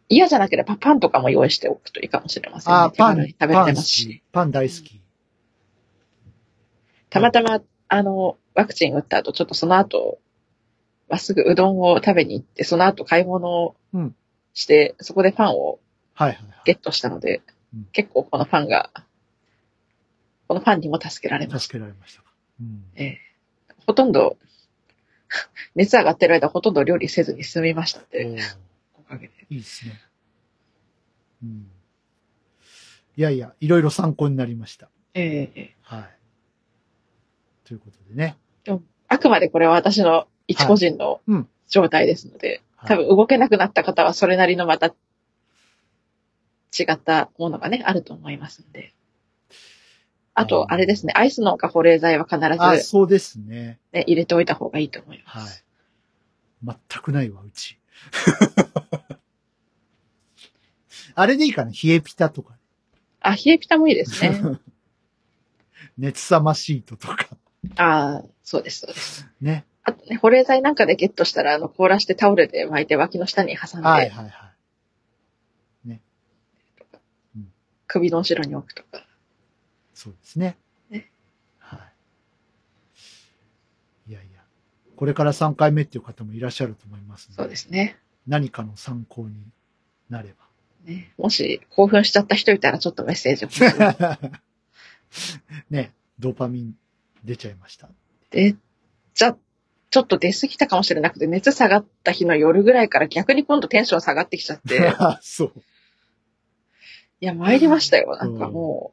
嫌じゃなければパンとかも用意しておくといいかもしれませんね。あー、パン、食べパン好れますし。き。パン大好き。たまたま、あの、ワクチン打った後、ちょっとその後、まっすぐうどんを食べに行って、その後買い物をうんして、そこでパンをはいはいはい。ゲットしたので、うん結構このパンが、このパンにも助けられまし助けられましたか。うん。た。ええほとんど、熱上がってる間ほとんど料理せずに済みましたんで、おかげで。いいですね。うん。いやいや、いろいろ参考になりました。ええはい。ということでね。あくまでこれは私の一個人のうん状態ですので、はい多分動けなくなった方はそれなりのまた違ったものがね、あると思いますんで。あと、あれですね、アイスのか保冷剤は必あ、ず、そうですね。ね、入れておいた方がいいと思いまはいす。。全くないわ、うち。あれでいいかな冷えピタとか。あ、冷えピタもいいですね。熱さまシートとか。ああ、そうです、そうです。ね。あとね、保冷剤なんかでゲットしたら、あの、凍らしてタオルで巻いて脇の下に挟んで、はいはいはい。首の後ろに置くとか。そうですね。ねはい。いやいや。これから3回目っていう方もいらっしゃると思いますのそうですね。何かの参考になれば。ねもし興奮しちゃった人いたらちょっとメッセージを。ね、ドーパミン出ちゃいました。で、じゃ、ちょっと出過ぎたかもしれなくて、熱下がった日の夜ぐらいから逆に今度テンション下がってきちゃって、そう。いや、参りましたよ。なんかも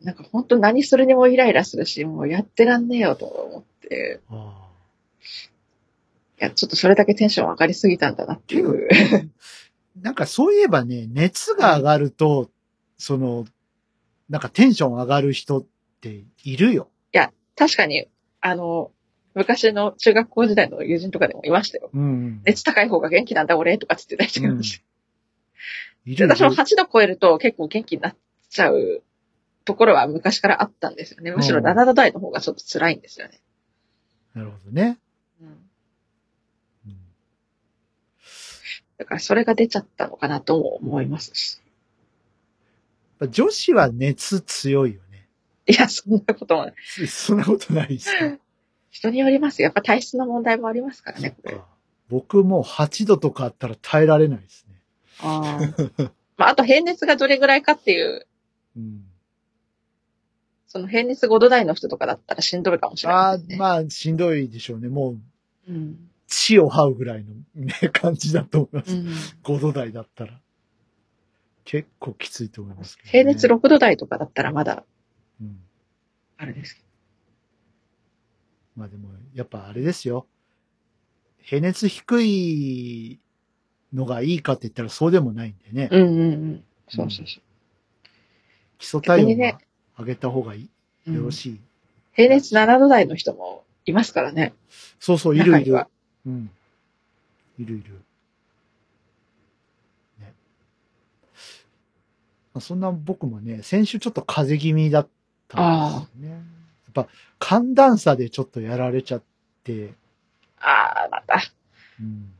う、なんか本当何するにもイライラするし、もうやってらんねえよと思って、あいや、ちょっとそれだけテンション上がりすぎたんだなっていう。ーなんかそういえばね、熱が上がると、その、なんかテンション上がる人っているよ。確かに、あの、昔の中学校時代の友人とかでもいましたよ。うん。熱高い方が元気なんだ俺とかつってた人がいました。いるで私も8度超えると結構元気になっちゃうところは昔からあったんですよね。むしろうん7度台の方がちょっと辛いんですよね。なるほどね。うんうんだからそれが出ちゃったのかなとも思いますし。女子は熱強いよね。いや、そんなこともない。そそんなことないですか。人によりますよ。やっぱ体質の問題もありますからね。僕もう8度とかあったら耐えられないですね。あーまあ、あと平熱がどれぐらいかっていう、うん。その平熱5度台の人とかだったらしんどいかもしれああません、ね。まあ、しんどいでしょうね。もう、うん。血を這うぐらいのね、感じだと思います。うん5度台だったら。結構きついと思いますけど、ね。平熱6度台とかだったらまだ、うん。あれですけまあでも、やっぱあれですよ。平熱低いのがいいかって言ったらそうでもないんでね。ど。うんうんうん。そうそうそ基礎体温上げた方がいい。う。よろしい。平熱7度台の人もいますからね。そうそう、いるいる。うん。いるいる。ね。まあそんな僕もね、先週ちょっと風邪気味だったんですよね。やっぱ寒暖差でちょっとやられちゃって、ああ、また。うん。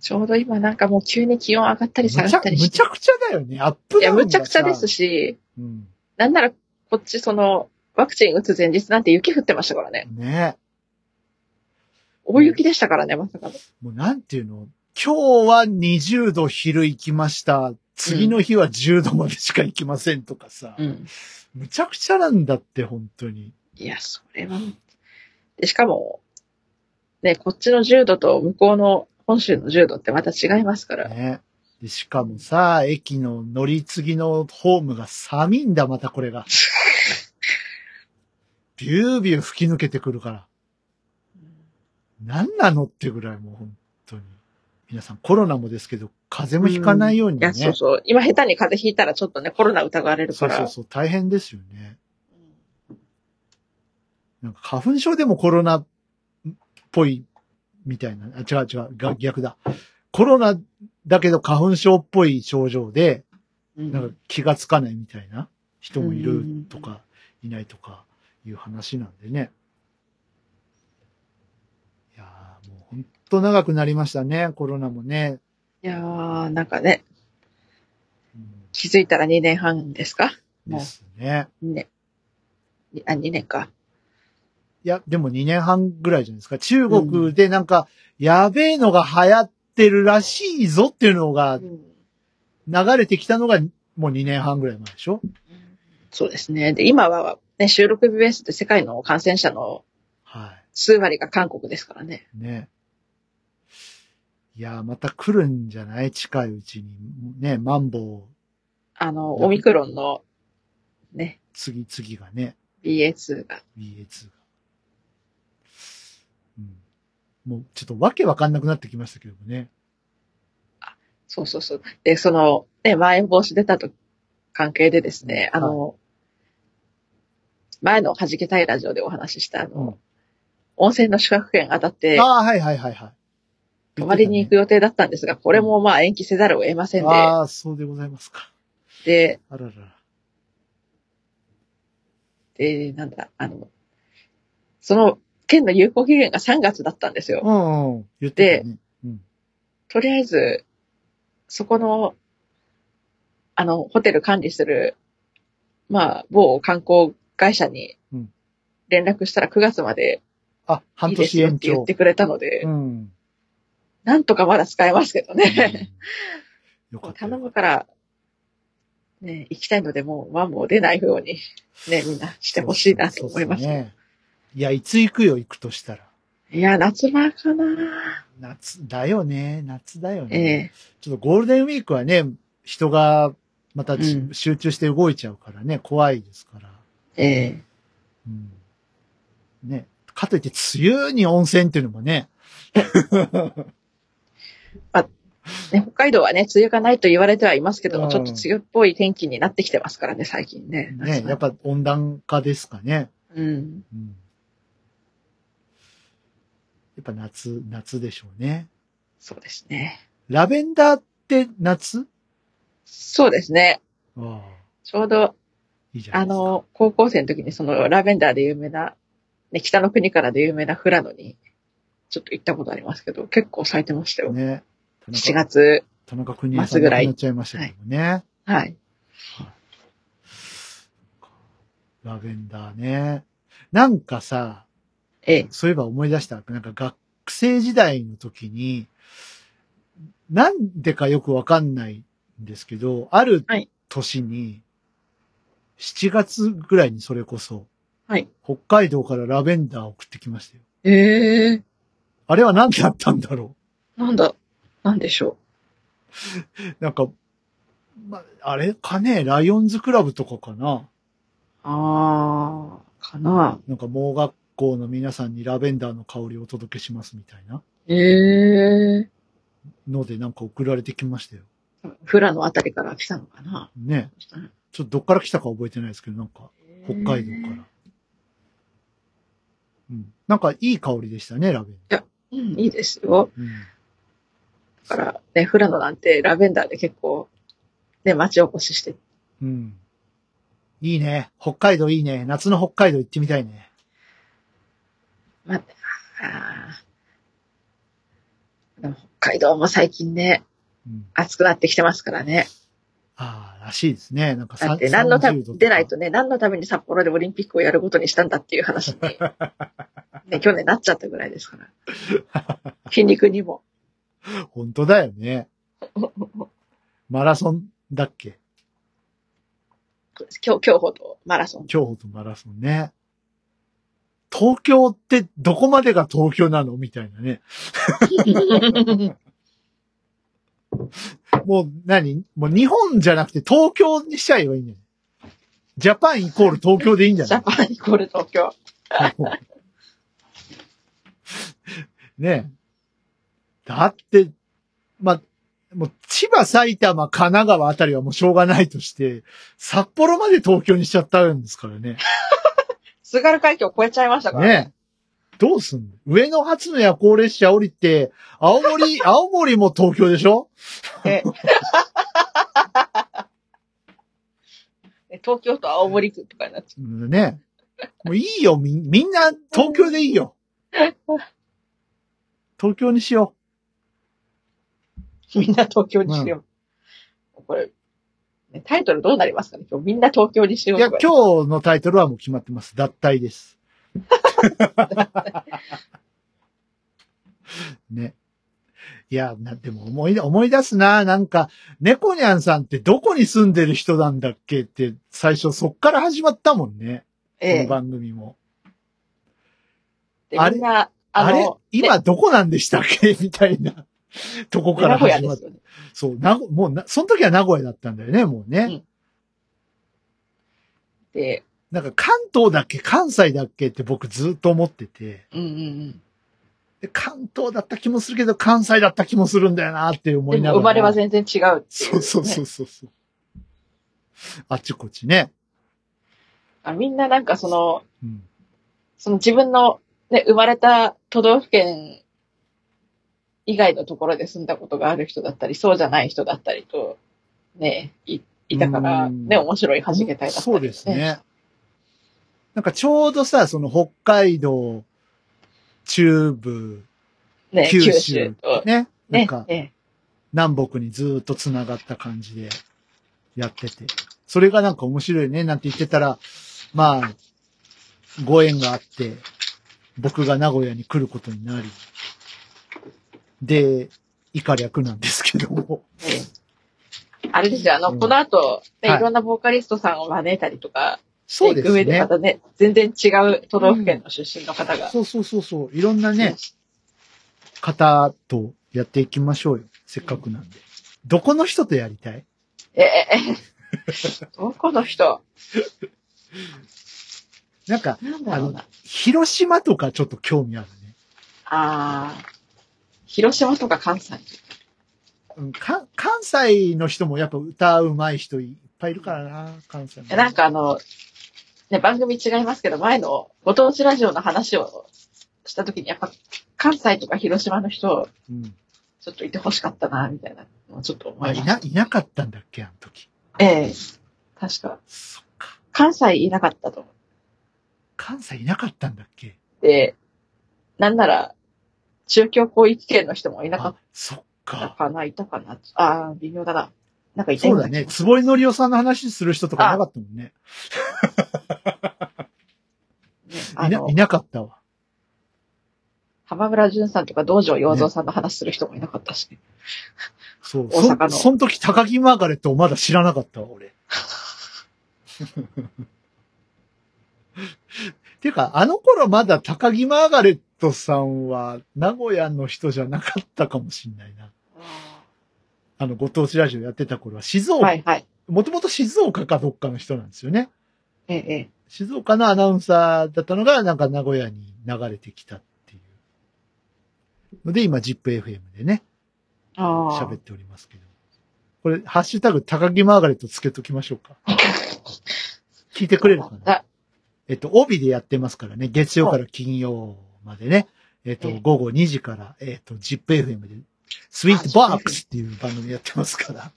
ちょうど今なんかもう急に気温上がったり下むちゃ、がったりして。むちゃくちゃだよね。アップいや、ダウンがむちゃくちゃですし。し、うん。なんならこっちその、ワクチン打つ前日なんて雪降ってましたからね。ね。大雪でしたからね、まさかの。もうなんていうの？今日は20度昼行きました。次の日は10度までしか行きませんとかさ。うん。むちゃくちゃなんだって、本当に。いや、それは。で、しかも、ね、こっちの10度と向こうの本州の10度ってまた違いますから。ね。でしかもさ、駅の乗り継ぎのホームが寒いんだ、またこれが。ビュービュー吹き抜けてくるから。何なのってぐらいもう本当に。皆さんコロナもですけど、風邪もひかないようにね。いや、そうそう。今下手に風邪ひいたらちょっとね、コロナ疑われるから。そうそうそう、大変ですよね。なんか花粉症でもコロナっぽいみたいな。あ、違う違う、が逆だ。コロナだけど花粉症っぽい症状で、うんなんか気がつかないみたいな人もいるとか、いないとかいう話なんでね。いやーもうほんと長くなりましたね、コロナもね。いやー、なんかね、うん気づいたら2年半ですか？もうですね。2年。にあ、2年か。いや、でも2年半ぐらいじゃないですか。中国でなんか、やべえのが流行ってるらしいぞっていうのが流れてきたのがもう2年半ぐらい前でしょ？そうですね。で、今はね、収録日ベースで世界の感染者のは数割が韓国ですからね。い。ね。いやー、また来るんじゃない？近いうちに。ね、マンボウ、あの、オミクロンのね、次々がね、BA2 が。BA2 が。うん。もうちょっとわけわかんなくなってきましたけどもね。そうそうそう。で、その、ね、まん延防止出たと関係でですね、あの、前の弾けたいラジオでお話しした、あの、うん温泉の宿泊券当たってあ、あ、はいはいはいはい。泊まりに行く予定だったんですが、これもまあ延期せざるを得ませんで、ああ、そうでございますか。で、あららら。で、なんだ、あの、その券の有効期限が3月だったんですよ。うんうん。言ってたね。うん。とりあえず、そこの、あの、ホテル管理する、まあ、某観光会社にうん連絡したら9月まであ、半いいです年延長よって言って。くれたので、うん。なんとかまだ使えますけどね。よかった。頼むから、ね、行きたいので、もう、ワンも出ないように、ね、みんなしてほしいなと思います。そうっね。いや、いつ行くよ、行くとしたら。いや、夏場かな夏だよね。夏だよえね。えちょっとゴールデンウィークはね、人がまたちうん集中して動いちゃうからね、怖いですから。ええうん。ね。かといって、梅雨に温泉っていうのもね。ね、北海道はね、梅雨がないと言われてはいますけども、うんちょっと梅雨っぽい天気になってきてますからね、最近ね。ね、やっぱ温暖化ですかね。うん。うん。やっぱ夏、夏でしょうね。そうですね。ラベンダーって夏？そうですね。ああ、ちょうど、あいいじゃないですか。の、高校生の時にそのラベンダーで有名な、ね、北の国からで有名な富良野に、ちょっと行ったことありますけど、結構咲いてましたよ。ね。7月。田中邦衛さ末ぐらいん亡くなっちゃいましたけどもね。はい。ラベンダーね。なんかさ、ええ。そういえば思い出した。なんか学生時代の時に、なんでかよくわかんないんですけど、あるはい年に、7月ぐらいにそれこそ、はい。北海道からラベンダー送ってきましたよ。ええあれは何だったんだろなんだ、なんでしょう？なんか、ま、あれかね、ライオンズクラブとかかな？う。あー、かな。なんか盲学校の皆さんにラベンダーの香りをお届けしますみたいなええのでなんか送られてきましたよ。富良野あたりから来たのかな？ね。ちょっとどっから来たか覚えてないですけど、なんか北海道から。うん。なんかいい香りでしたね、ラベンダー。うん、いいですよ。うん。だから、ね、富良野なんてラベンダーで結構、ね、町おこしして。うん。いいね。北海道いいね。夏の北海道行ってみたいね。まあ、あーでも北海道も最近ね、うん。暑くなってきてますからね。ああ、らしいですね。なんかだって何のため、30度とか出ないとね、何のために札幌でオリンピックをやることにしたんだっていう話に、ね、去年なっちゃったぐらいですから。筋肉にも。本当だよね。マラソンだっけ？競競歩とマラソン。競歩とマラソンね。東京ってどこまでが東京なの？みたいなね。もう何？もう日本じゃなくて東京にしちゃえばいいんだよ。ジャパンイコール東京でいいんじゃジない？ャパンイコール東京。ねえ。だって、まあ、もう千葉、埼玉、神奈川あたりはもうしょうがないとして、札幌まで東京にしちゃったんですからね。津軽海峡越えちゃいましたから。ねどうすんの？上野発の夜行列車降りて、青森、青森も東京でしょ？ええ東京と青森区とかになっちゃうんね。もういいよ、み、みんな東京でいいよ。東京にしよう。みんな東京にしよう。これ、ねタイトルどうなりますかね？今日みんな東京にしう。いや、ようとか今日のタイトルはもう決まってます。脱退です。ね。いや、な、でも思い出、思い出すな。なんか、猫ニャンさんってどこに住んでる人なんだっけ？って、最初そっから始まったもんね。こえの番組も。え。あれでみんな、あれの、今どこなんでしたっけ？みたいなとこねから始まった。ね。そう、なご、もうな、その時は名古屋だったんだよね、もうね。うんで、なんか関東だっけ関西だっけって僕ずっと思ってて。うんうんうん。で関東だった気もするけど、関西だった気もするんだよなって思いながら。生まれは全然違うっていそうそうそうねそうそう。あっちこっちね。あみんななんかその、うん。その自分の、ね、生まれた都道府県以外のところで住んだことがある人だったり、そうじゃない人だったりと、ね、いいたから、うんね、面白い弾けたいだったり、そうです。ね。なんかちょうどさ、その北海道、中部、ね、九九州ね。なんねか、ね、南北にずっと繋がった感じでやってて。それがなんか面白いね、なんて言ってたら、まあ、ご縁があって、僕が名古屋に来ることになり、で、以下略なんですけども。ねあれですよ、あの、うんこの後、ね、はいいろんなボーカリストさんを招いたりとか、そうです行く上でねま。たね、全然違う都道府県の出身の方が。そうそうそうそう。いろんなね、方とやっていきましょうよ。せっかくなんで。どこの人とやりたい？え、え、え、どこの人？なんか、なんだろうな。広島とかちょっと興味あるね。あー、広島とか関西？うんか関西の人もやっぱ歌うまい人いっぱいいるからな、関西も。えなん、かあの、ね、番組違いますけど、前のご当地ラジオの話をしたときに、やっぱ関西とか広島の人、うん。ちょっといてほしかったな、みたいなちょっと思あ、いました。いな、いなかったんだっけ、あの時。ええ確か。そっか。関西いなかったと思関西いなかったんだっけ？って、なんなら、中京広域圏の人もいなかあっ、そったか。かな、いたかな。ああ、微妙だな。なんかいたそうだね。坪井のりおさんの話する人とかいなかったもんね。いな、のいなかったわ。浜村淳さんとか道場洋蔵さんの話する人もいなかったしね。そう。大阪のそ、その時高木マーガレットをまだ知らなかったわ、俺。っ ていうか、あの頃まだ高木マーガレットさんは名古屋の人じゃなかったかもしんないな。あの、ご当地ラジオやってた頃は静岡、はいはい。もともと静岡かどっかの人なんですよね。ええ、ええ。静岡のアナウンサーだったのが、なんか名古屋に流れてきたっていう。ので、今、ZIPFM でね、喋っておりますけど。これ、ハッシュタグ、高木マーガレットつけときましょうか。聞いてくれるかな？あえっと、帯でやってますからね、月曜から金曜までね、えっとええ、午後2時から、えっと、ZIPFM で、スイートボックスっていう番組やってますから、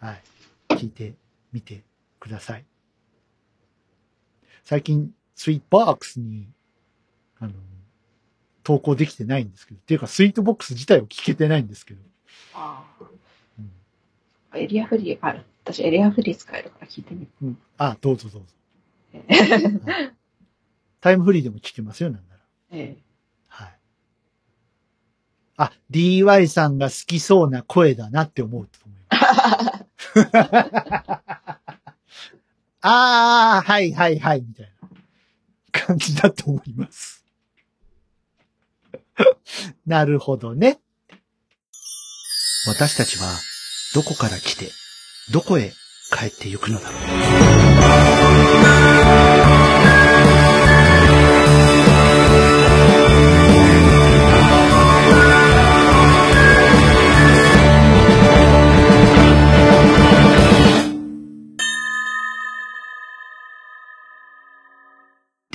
はい。聞いてみてください。最近、スイートボックスに、あの、投稿できてないんですけど、っていうか、スイートボックス自体を聞けてないんですけど、あうんあエリアフリーある。私エリアフリー使えるから聞いてみる。うん。あ、どうぞどうぞ。ええはいタイムフリーでも聞けますよ、なんなら。ええはい。あ、DY さんが好きそうな声だなって思うと思います。あー、はいはいはい、みたいな感じだと思います。なるほどね。私たちはどこから来て、どこへ帰ってゆくのだろう。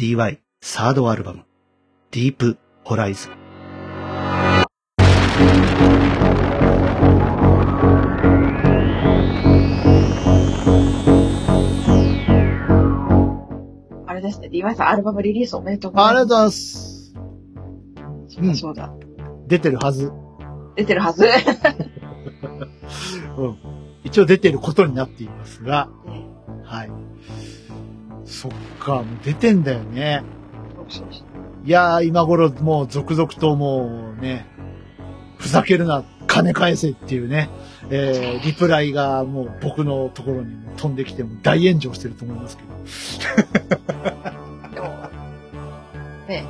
DY サードアルバム、ディープホライズン。あれですね、DY さんアルバムリリースおめでとうございます。ありがとうございます。そうだそうだ。出てるはず。出てるはず。うん。一応出てることになっていますが、はい。そっか、もう出てんだよね。いやー、今頃もう続々ともうね、ふざけるな、金返せっていうね、えー、リプライがもう僕のところにも飛んできても大炎上してると思いますけど。でも、ね、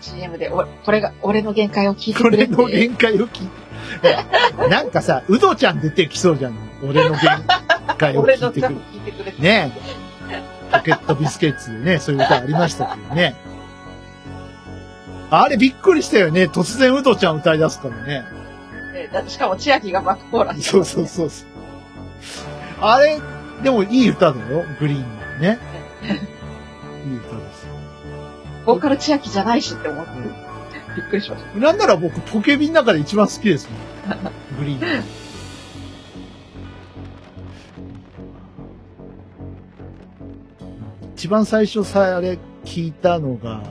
CM で、おこれが、俺の限界を聞いてくれって。これの限界を聞いて。なんかさ、うどちゃん出てきそうじゃん。俺の限界を聞いてくれ。聞いてくれって。ねポケットビスケッツでね、そういう歌ありましたけどね。あれびっくりしたよね。突然うどちゃん歌い出すからね。ねだってしかも千秋がバックコーラス。そうそうそうそう。あれ、でもいい歌だよ。グリーンのね。いい歌ですよ。ボーカル千秋じゃないしって思って。びっくりしました。なんなら僕、ポケビの中で一番好きですもん。グリーン。一番最初さ、あれ聞いたのが、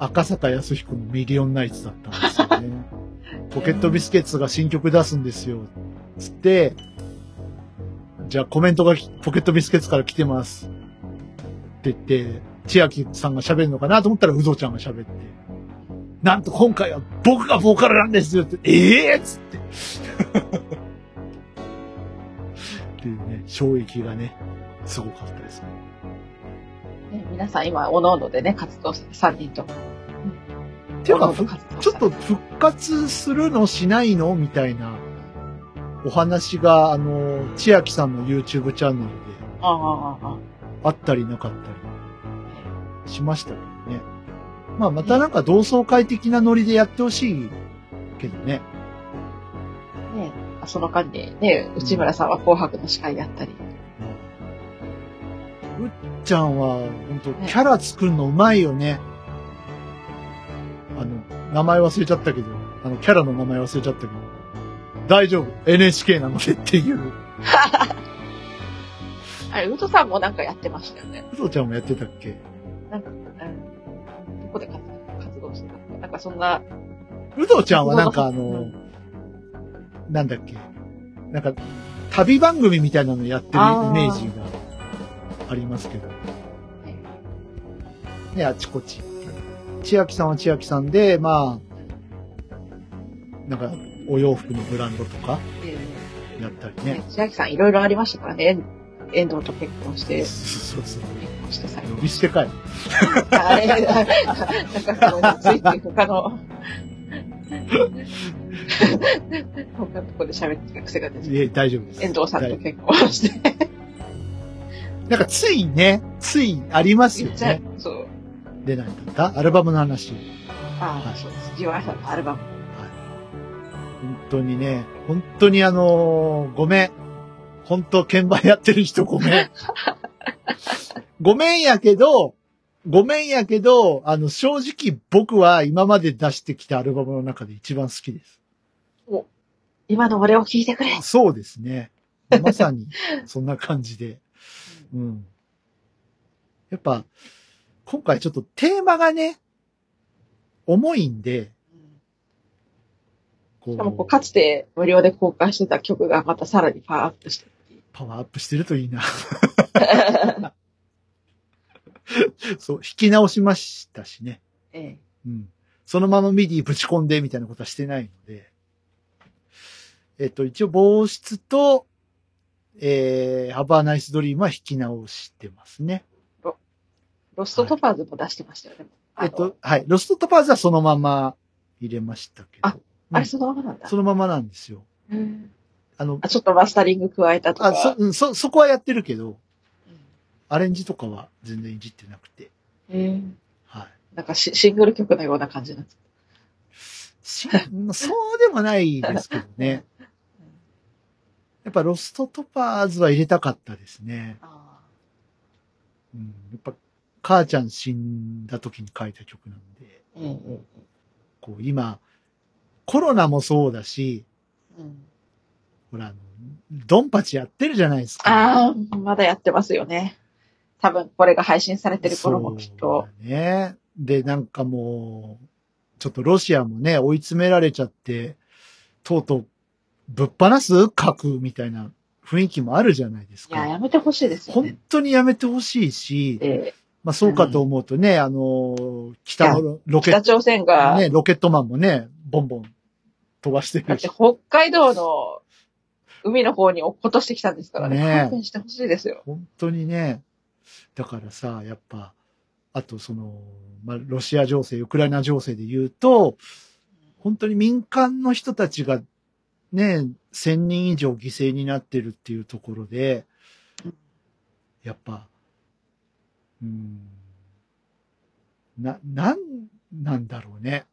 赤坂康彦のミリオンナイツだったんですよね。ポケットビスケッツが新曲出すんですよ。つって、じゃあコメントがきポケットビスケッツから来てます。って言って、千秋さんが喋るのかなと思ったら、うどちゃんが喋って。なんと今回は僕がボーカルなんですよって、ええー、っつって。っていうね、衝撃がね、すごかったですね。ね、皆さん今、おのおのでね、活動して3人と。っていうか、ちょっと復活するのしないのみたいなお話が、あの、千秋さんの YouTube チャンネルであったりなかったりしましたけどね。まあまたなんか同窓会的なノリでやってほしいけどね。あねその間にね、内村さんは紅白の司会やったり。うっちゃんは、本当キャラ作るのうまいよね。あの、名前忘れちゃったけど、あの、キャラの名前忘れちゃったけど、大丈夫 ?NHK なのでっていう。あれ、うとさんもなんかやってましたよね。うどちゃんもやってたっけ？なんか、うん、どこで活活動してたなんかそんな、うどちゃんはなんかあの、うんなんだっけ？なんか、旅番組みたいなのやってるイメージがありますけど。ね、あちこち。千秋さんは千秋さんで、まあ、なんか、お洋服のブランドとかえやったりー、ねね。千秋さんいろいろありましたからね。遠藤と結婚して、そうそうそう。結婚してさ。呼び捨てかい。あれ、なんかその、ついて他の、他のとこで喋ってた癖が出ていえ、大丈夫です。遠藤さんとはい結婚して、なんかついね、ついありますよね。。そう。で、何だったアルバムの話。ああ、そうです。ジワさんのアルバム。本当にね、本当にあのーごめん。本当鍵盤やってる人ごめん。ごめんやけど、ごめんやけど、あの、正直僕は今まで出してきたアルバムの中で一番好きです。今の俺を聞いてくれ。そうですね。まさに、そんな感じで。うん。やっぱ、今回ちょっとテーマがね、重いんで、こしかもこう、かつて無料で公開してた曲がまたさらにパワーアップして。パワーアップしてるといいな。そう、弾き直しましたしね。ええ。うん。そのままミディぶち込んでみたいなことはしてないので。えっと、一応防湿と、えー、 Have a Nice Dream は弾き直してますね。ロストトパーズも出してましたよね。えっと、はい。ロストトパーズはそのまま入れましたけど。ああれそのままなんだ。そのままなんですよ。うんあの、あ、ちょっとマスタリング加えたとか。あ、そ、うんそ、そこはやってるけど、うんアレンジとかは全然いじってなくて。ええはい。なんかシシングル曲のような感じになってしそうでもないですけどね。やっぱロストトパーズは入れたかったですね。あうん、やっぱ母ちゃん死んだ時に書いた曲なんで、うんうんこう今、コロナもそうだし、うん。ほら、ドンパチやってるじゃないですか。ああ、まだやってますよね。多分これが配信されてる頃もきっと。ね。で、なんかもう、ちょっとロシアもね、追い詰められちゃって、とうとう、ぶっ放す核みたいな雰囲気もあるじゃないですいや、か。やめてほしいですよ本ね。当にやめてほしいし、で、まあそうかと思うとね、あの、北のロケッ北朝鮮ト、が、ね、ロケットマンもね、ボンボン飛ばしてだってるし。北海道の海の方に落っことしてきたんですからね。ねえ勘弁してほしいですよ。本当にね、だからさ、やっぱ、あとその、まあ、ロシア情勢、ウクライナ情勢で言うと、本当に民間の人たちがね、1000人以上犠牲になってるっていうところで、やっぱ、うん、な、なん、なんだろうね。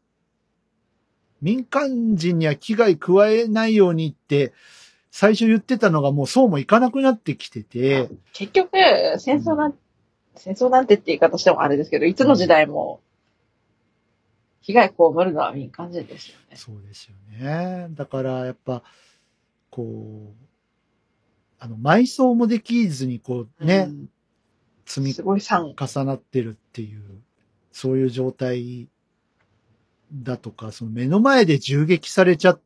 民間人には危害加えないようにって、最初言ってたのがもうそうもいかなくなってきてて、結局、戦争なん、戦争なんてって言い方してもあれですけど、いつの時代も、被害被るのは民間人ですよね。そうですよね。だから、やっぱ、こう、あの、埋葬もできずに、こう、ね、うん積み。重なってるっていう、そういう状態だとか、その目の前で銃撃されちゃっ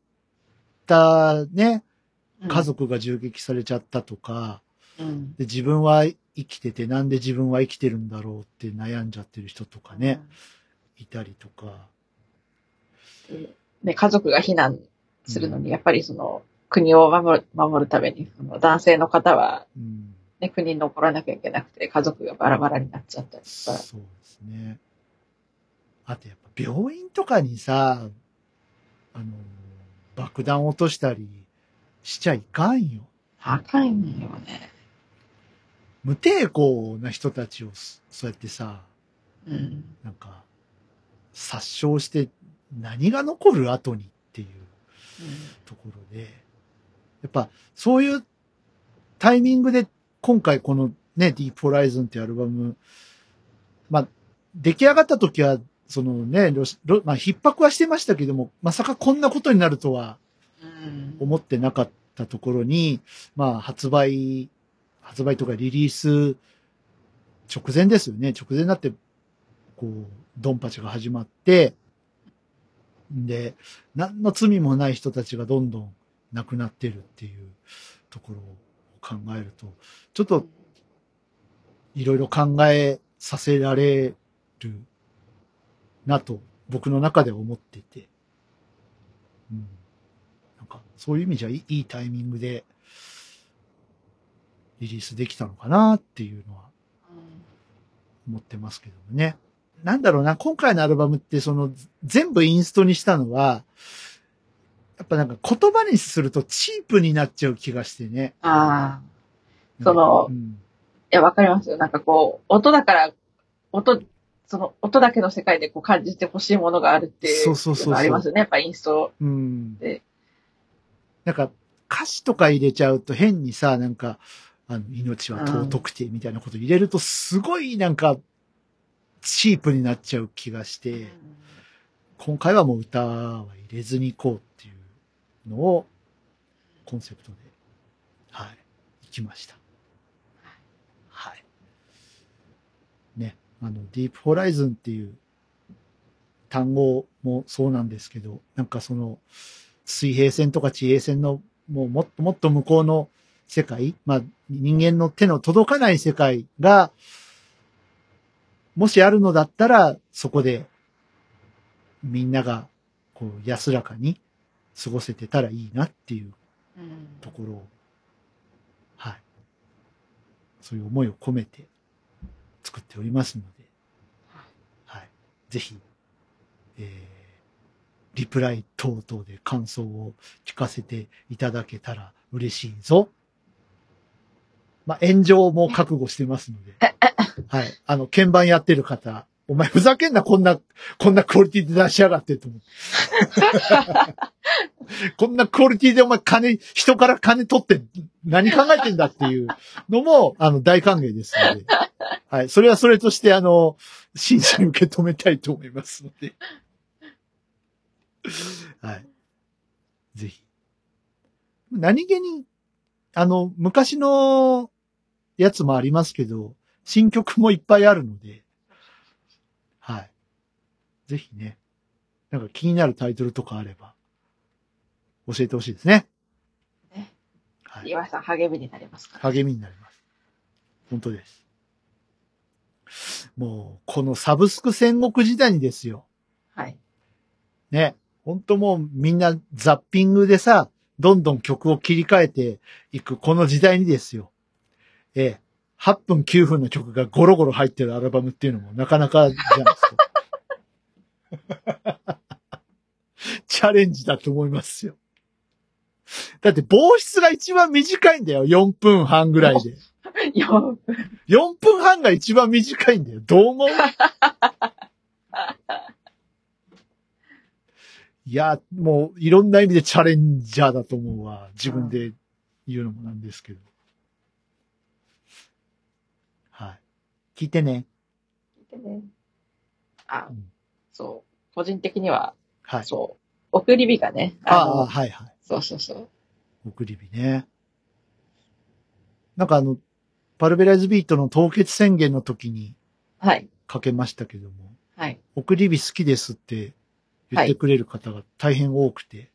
たね、家族が銃撃されちゃったとか、うん。で自分は生きててなんで自分は生きてるんだろうって悩んじゃってる人とかね、いたりとか、うん。ね、家族が避難するのに、やっぱりその、国を守る、守るために、その男性の方は、うん、ね、国に残らなきゃいけなくて、家族がバラバラになっちゃったりとか。そうですね。あとやっぱ病院とかにさ、あの、爆弾落としたりしちゃいかんよ。あかんよね。無抵抗な人たちをそそうやってさ、うん。なんか、殺傷して何が残る後にっていうところで、やっぱそういうタイミングで今回このね、Deep Horizon っていうアルバム、まあ、出来上がった時は、そのね、ロシロまあ、逼迫はしてましたけども、まさかこんなことになるとはうん。思ってなかったところに、まあ、発売、発売とかリリース直前ですよね。直前になって、こう、ドンパチが始まって、で、何の罪もない人たちがどんどん亡くなってるっていうところを考えると、ちょっといろいろ考えさせられるなと僕の中で思ってて、うん。なんかそういう意味じゃいいタイミングでリリースできたのかなっていうのは思ってますけどね。なんだろうな、今回のアルバムってその全部インストにしたのは、やっぱなんか言葉にするとチープになっちゃう気がしてね。ああ。そのうん、いや、わかりますよ。なんかこう、音だから、音、その音だけの世界でこう感じてほしいものがあるっていうそうそうありますよね。やっぱインスト。うんで。なんか歌詞とか入れちゃうと変にさ、なんか、あの、命は尊くてみたいなこと入れるとすごいなんか、チープになっちゃう気がして、今回はもう歌は入れずに行こうっていうのをコンセプトで、はい、行きました。はい。ね、あの、ディープホライズンっていう単語もそうなんですけど、なんかその、水平線とか地平線のもうもっともっと向こうの世界、まあ人間の手の届かない世界が、もしあるのだったら、そこでみんながこう安らかに過ごせてたらいいなっていううんところを、はい。そういう思いを込めて作っておりますので、はい。ぜひ、えー、リプライ等々で感想を聞かせていただけたら嬉しいぞ。まあ、炎上も覚悟してますので、はい。あの、鍵盤やってる方、お前ふざけんな、こんな、こんなクオリティで出しやがってと思って。こんなクオリティでお前金、人から金取って何考えてんだっていうのも、あの、大歓迎ですので。はい。それはそれとして、あの、真摯に受け止めたいと思いますので。はい。ぜひ。何気に、あの、昔のやつもありますけど、新曲もいっぱいあるので、はい。ぜひね、なんか気になるタイトルとかあれば、教えてほしいですね。ねはい。岩井さん励みになりますから。励みになります。本当です。もう、このサブスク戦国時代にですよ。はい。ね。本当もうみんなザッピングでさ、どんどん曲を切り替えていくこの時代にですよ。ええ、8分9分の曲がゴロゴロ入ってるアルバムっていうのもなかなかじゃないですか。チャレンジだと思いますよ。だって防湿が一番短いんだよ。4分半ぐらいで。よ4分半が一番短いんだよ。どう思う？いや、もういろんな意味でチャレンジャーだと思うわ。自分で言うのもなんですけど。はい。聞いてね。ねあうん、そう。個人的には、はい。そう。送り火がね。あのあ、はいはい。そうそうそう。送り火ね。なんかあの、パルベライズビートの凍結宣言の時にはい。かけましたけども、はい。送り火好きですって言ってくれる方が大変多くて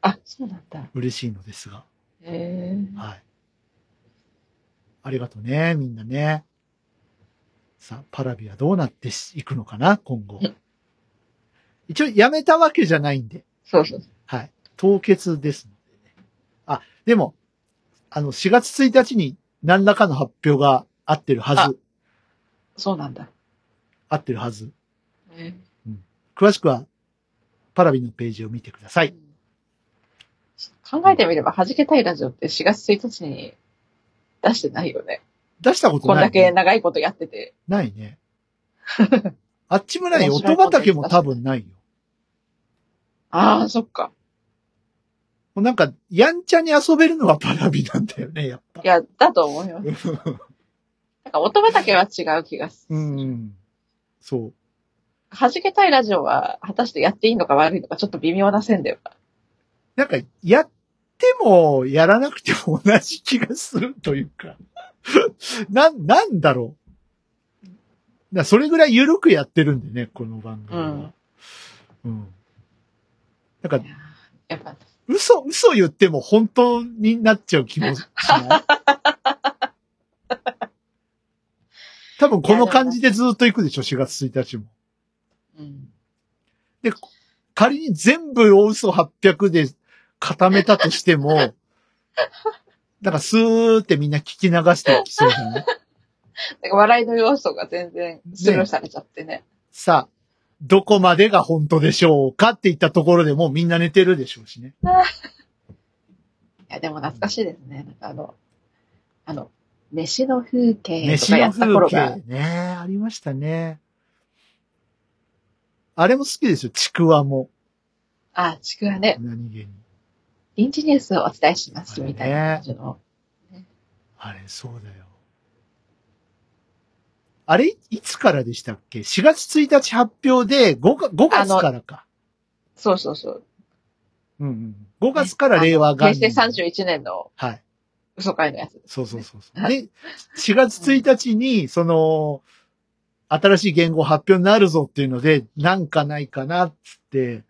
あ、そうなんだ。嬉しいのですが、へえ。はい。ありがとうね、みんなね。さあ、パラビはどうなっていくのかな、今後うん。一応、やめたわけじゃないんで、そうそう。はい。凍結ですのでね。あ、でも、あの、4月1日に何らかの発表があってるはず。そうなんだ。合ってるはず。へ詳しくは、パラビのページを見てくださえい。考えてみれば、弾けたいラジオって4月1日に出してないよね。出したことこんだない、け長いことやってて。ないね。あっちもない音畑も多分ないよ。ああ、そっか。もうなんか、やんちゃに遊べるのがパラビなんだよね、やっぱい。や、だと思います。なんか音畑は違う気がする。うん。そう。弾けたいラジオは、果たしてやっていいのか悪いのか、ちょっと微妙な線だよな。なんか、やっても、やらなくても同じ気がするというか。な、なんだろう。だそれぐらい緩くやってるんでね、この番組は。うん。なんかい、ややっぱ、嘘、嘘言っても本当になっちゃう気もしない 多分この感じでずっと行くでしょ、4月1日も。うん。で、仮に全部を嘘800で固めたとしても、なんかスーってみんな聞き流していきそうじゃ なんか笑いの要素が全然スルーされちゃってね。さあ、どこまでが本当でしょうかって言ったところでもうみんな寝てるでしょうしね。いや、でも懐かしいですね。なんかあの、あの、飯の風景と飯かやのった頃風が景、ね、ありましたね。あれも好きですよ、ちくわも。あ、ちくわね、何気に。臨時ニュースをお伝えします、みたいな感じの。あれ、そうだよ。あれ、いつからでしたっけ ?4 月1日発表で5月 ,5 月からか。そうそうそう。うんうん。5月から令和元平年。成31年のはい。嘘会のやつ。そうそうそうそう。で、4月1日に、その、新しい言語発表になるぞっていうので、なんかないかなっつって、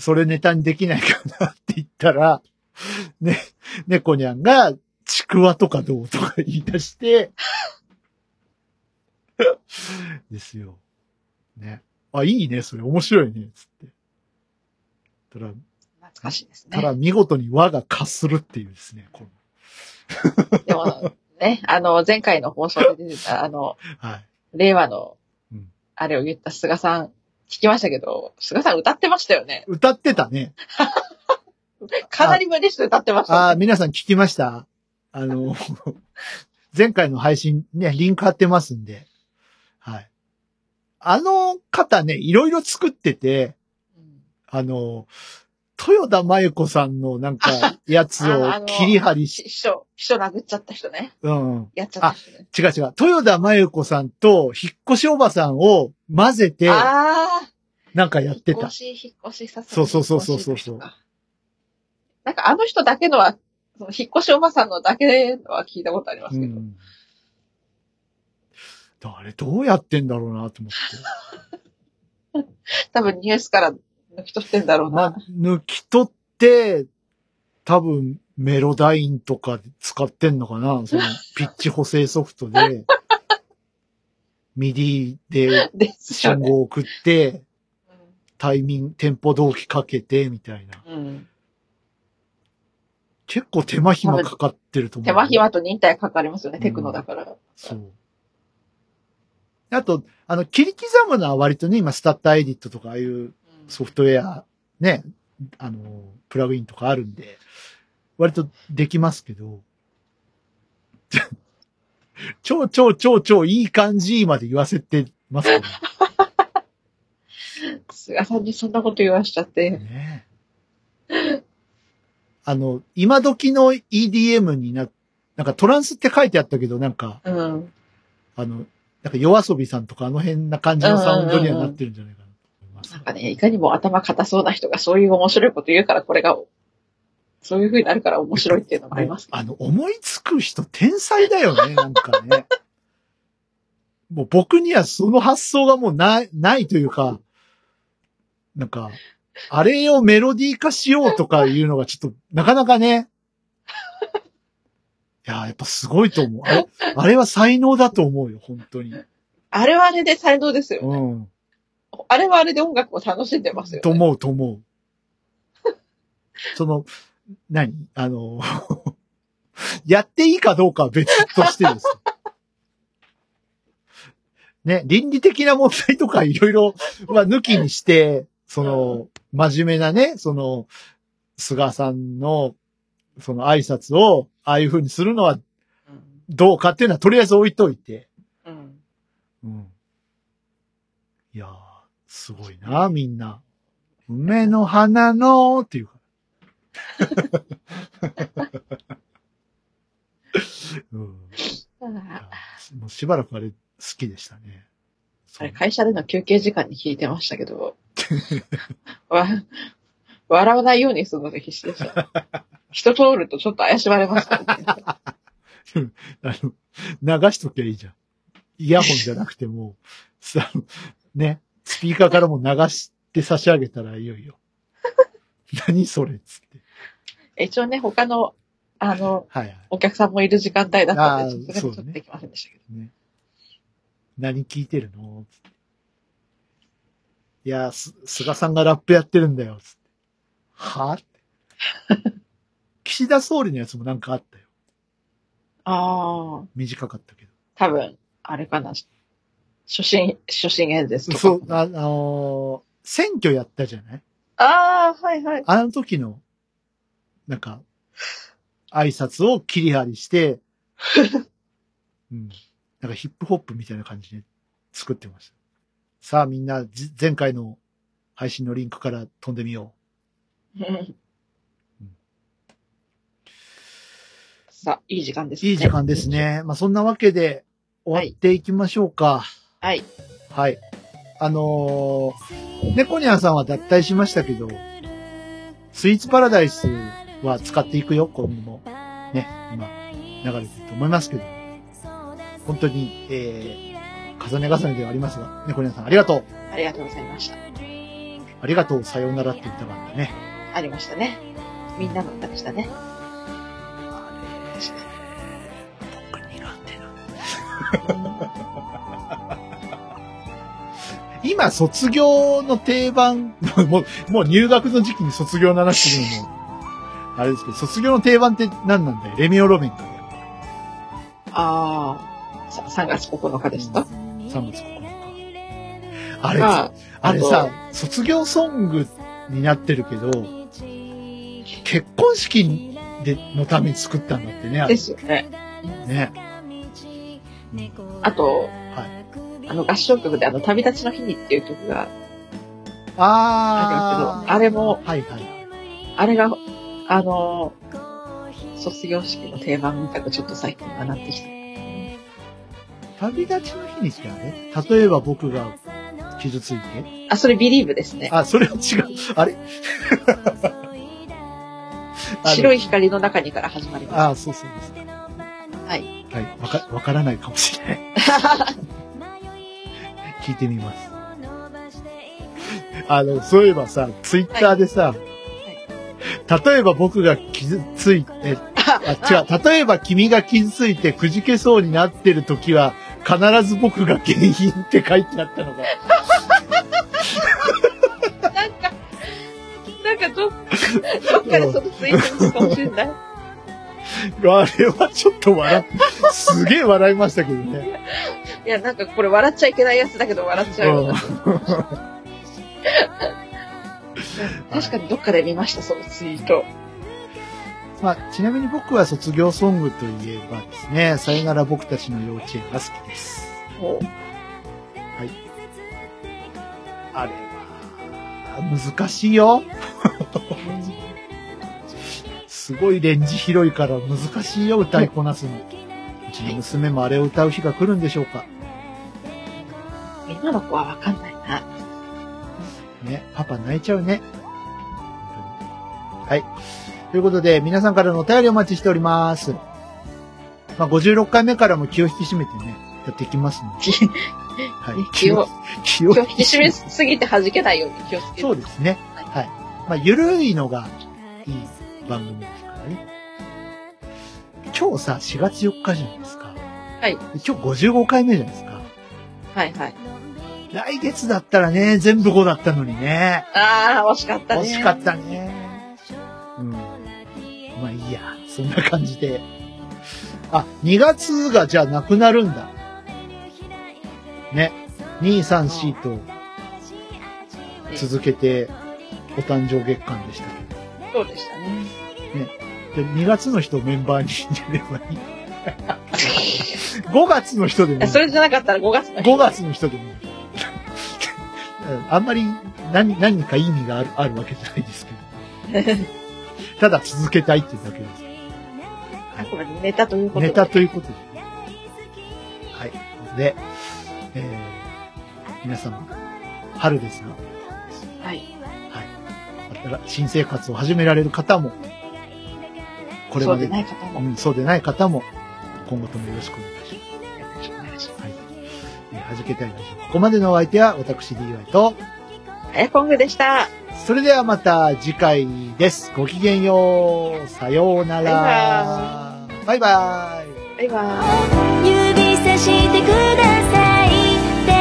それネタにできないかなって言ったら、ね、猫にゃんが、ちくわとかどうとか言い出して、ですよ。ね。あ、いいね、それ面白いね、つって。ただ、懐かしいですただね。見事に和が化するっていうですね、このでも、ね、あの、前回の放送で出てた、あの、はい。令和のうん、あれを言った菅さん、聞きましたけど、菅さん歌ってましたよね？歌ってたね。かなり無理して歌ってました、ね。ああ、皆さん聞きました？あの、前回の配信ね、リンク貼ってますんで、はい。あの方ね、いろいろ作ってて、うんあの、豊田真由子さんのなんか、やつを切り張りし、秘書、秘書殴っちゃった人ね。うん。やっちゃった人ね。違う違う。豊田真由子さんと引っ越しおばさんを混ぜて、ああなんかやってた引っ越。し、引っ越しさせそうそうそうそうそうそうなんかあの人だけのは、その引っ越しおばさんのだけのは聞いたことありますけど。うん。あれ、どうやってんだろうなと思って。多分ニュースから抜き取ってんだろうまあな。、抜き取って、多分メロダインとか使ってんのかなそのピッチ補正ソフトで、ミディで。信号を送って、タイミング、テンポ同期かけて、みたいな。うんうん結構手間暇かかってると思う。手間暇と忍耐かかりますよね、テクノだから。そう。あと、あの、切り刻むのは割とね、今、スタッターエディットとか、ああいうソフトウェア、ね、あの、プラグインとかあるんで、割とできますけど、超超超超いい感じまで言わせてますけど菅さんにそんなこと言わしちゃって。ね。あの、今時の EDM にな、なんかトランスって書いてあったけど、なんか、うん。あの、なんか夜遊びさんとかあの辺な感じのサウンドにはなってるんじゃないかなます。なんかね、いかにも頭固そうな人がそういう面白いこと言うから、これが、そういう風になるから面白いっていうのもあります。あの、思いつく人天才だよね、なんかね。もう僕にはその発想がもうない、ないというか、なんか、あれをメロディー化しようとかいうのがちょっと、なかなかね。いや、やっぱすごいと思う。あれ、あれは才能だと思うよ、本当に。あれはあれで才能ですよ。うん。あれはあれで音楽を楽しんでますよ、ね。と思う、と思う。その、何？あの、やっていいかどうかは別としてですよ。ね、倫理的な問題とかいろいろは抜きにして、その、真面目なね、その、菅さんの、その挨拶を、ああいう風にするのはうんどうかっていうのはとりあえず置いといて。うん。うん。いやー、すごいな、みんな。梅の花のっていうから。うん、もうしばらくあれ好きでしたね。あれ、会社での休憩時間に聞いてましたけど、わ、笑わないようにするので必死でした。人通るとちょっと怪しまれますからね。あの、流しときゃいいじゃん。イヤホンじゃなくても、さ、ね、スピーカーからも流して差し上げたらいよいよ。何それっつって。一応ね、他の、あの、はいはい。お客さんもいる時間帯だったんで、ちょっとね、ちそうできませんでしたけど。ね。何聞いてるのつっていや、す、菅さんがラップやってるんだよ。つってはって。岸田総理のやつもなんかあったよ。ああ、短かったけ多分、あれかな。初心、初心演説ど。とか。そう、あ、あのー選挙やったじゃない？ああ、はいはい。あの時の、なんか、挨拶を切り張りして、うん。なんかヒップホップみたいな感じで作ってました。さあみんな、じ前回の配信のリンクから飛んでみようんさあ、いい時間ですう。いい時間です。ね。まあそんなわけで終わっていきましょうか。はい。はい。あのー、猫ニャンさんは脱退しましたけど、スイーツパラダイスは使っていくよ、今後も。ね、今、流れてると思いますけど。本当に、えー、重ね重ねではありますが、猫ニャンさんありがとう。ありがとうございました。ありがとう、さようならって言ったかったね。ありましたね。みんなの歌でしたね。あれ、僕苦手なん 今、卒業の定番、もう、もう入学の時期に卒業の話するのも、あれですけど、卒業の定番って何なんだよ？レミオロメンかよ。ああ、さ3月9日ですか、3月9日。あれ、まあ、あれさ、卒業ソングになってるけど、結婚式でのために作ったんだってね、あれですよね。ね。あと、はい。あの合唱曲であの、旅立ちの日にっていう曲があああれも、はいはい。あれが、あの、卒業式の定番みたいなちょっと最近はなってきた。旅立ちの日にってあれ例えば僕が傷ついてあ、それビリーブですね。あ、それは違う。あれ？白い。い光の中にから始まります。あ、そうそうです。はい。はい。わか、わからないかもしれない。聞いてみます。あの、そういえばさ、ツイッターでさ、例えば僕が傷ついて、あ、違う、例えば君が傷ついてくじけそうになってる時は、必ず僕が原因って書いてあったのが、なんか、なんかど、どっかでそのツイートしたかもしれない。あれはちょっと笑っ、すげえ笑いましたけどね。いや、なんかこれ笑っちゃいけないやつだけど笑っちゃうよ。確かにどっかで見ました、そのツイート。まあ、ちなみに僕は卒業ソングといえばですね、さよなら僕たちの幼稚園が好きです。もうあれは、難しいよ。すごいレンジ広いから難しいよ、歌いこなすの。うちの娘もあれを歌う日が来るんでしょうか。今の子はわかんないな。ね、パパ泣いちゃうね。はい。ということで、皆さんからのお便りお待ちしております。まあ、56回目からも気を引き締めてね、やっていきますので。はい。気を、気を気を引き締めすぎて弾けないように気をつけて。そうですね。はい。まあ、ゆるいのがいい番組ですからね。今日さ、4月4日じゃないですか。はい。今日55回目じゃないですか。はいはい。来月だったらね、全部5だったのにね。ああ、惜しかったね。惜しかったね。うん。まあいいや。そんな感じで。あ、2月がじゃあなくなるんだ。ね。2、3、4と続けてお誕生月間でしたけど。そうでしたね。で、2月の人をメンバーに入れればいい。5月の人でもいい。それじゃなかったら5月の日5月の人でもいい。あんまり何、何か意味がある、あるわけじゃないですけど。ただ続けたいっていうだけです。あくまでネタということで。ネタということで。はい。で、えー、皆様、春ですが、はい。はい。新新生活を始められる方も、これまでそうでない方も。うん、そうでない方も、今後ともよろしくお願いします。よろしくお願いします。はい。えー、はじけたいラジオ。ここまでのお相手は、私 DY と、あやこんぐでした。それではまた次回です。ごきげんよう。さようなら。バイバイ。バイバーイ。指さしてくださいって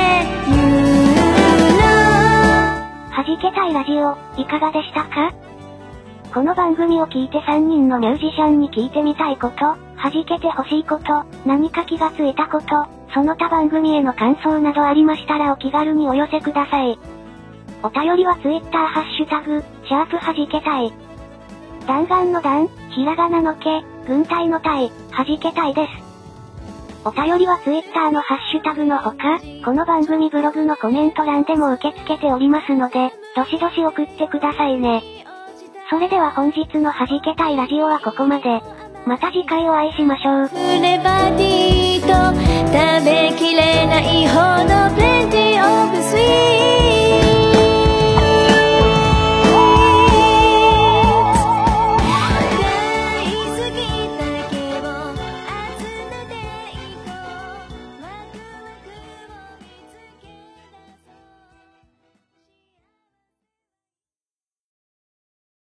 言うのはじけたいラジオ、いかがでしたか？この番組を聞いて3人のミュージシャンに聞いてみたいこと、弾けてほしいこと、何か気がついたこと、その他番組への感想などありましたらお気軽にお寄せください。お便りは Twitter ハッシュタグ、シャープはじけたい。弾丸の弾、ひらがなのけ、軍隊の隊、はじけたいです。お便りは Twitter のハッシュタグのほか、この番組ブログのコメント欄でも受け付けておりますので、どしどし送ってくださいね。それでは本日の弾けたいラジオはここまで。また次回お会いしましょう。レバディと食べきれないほど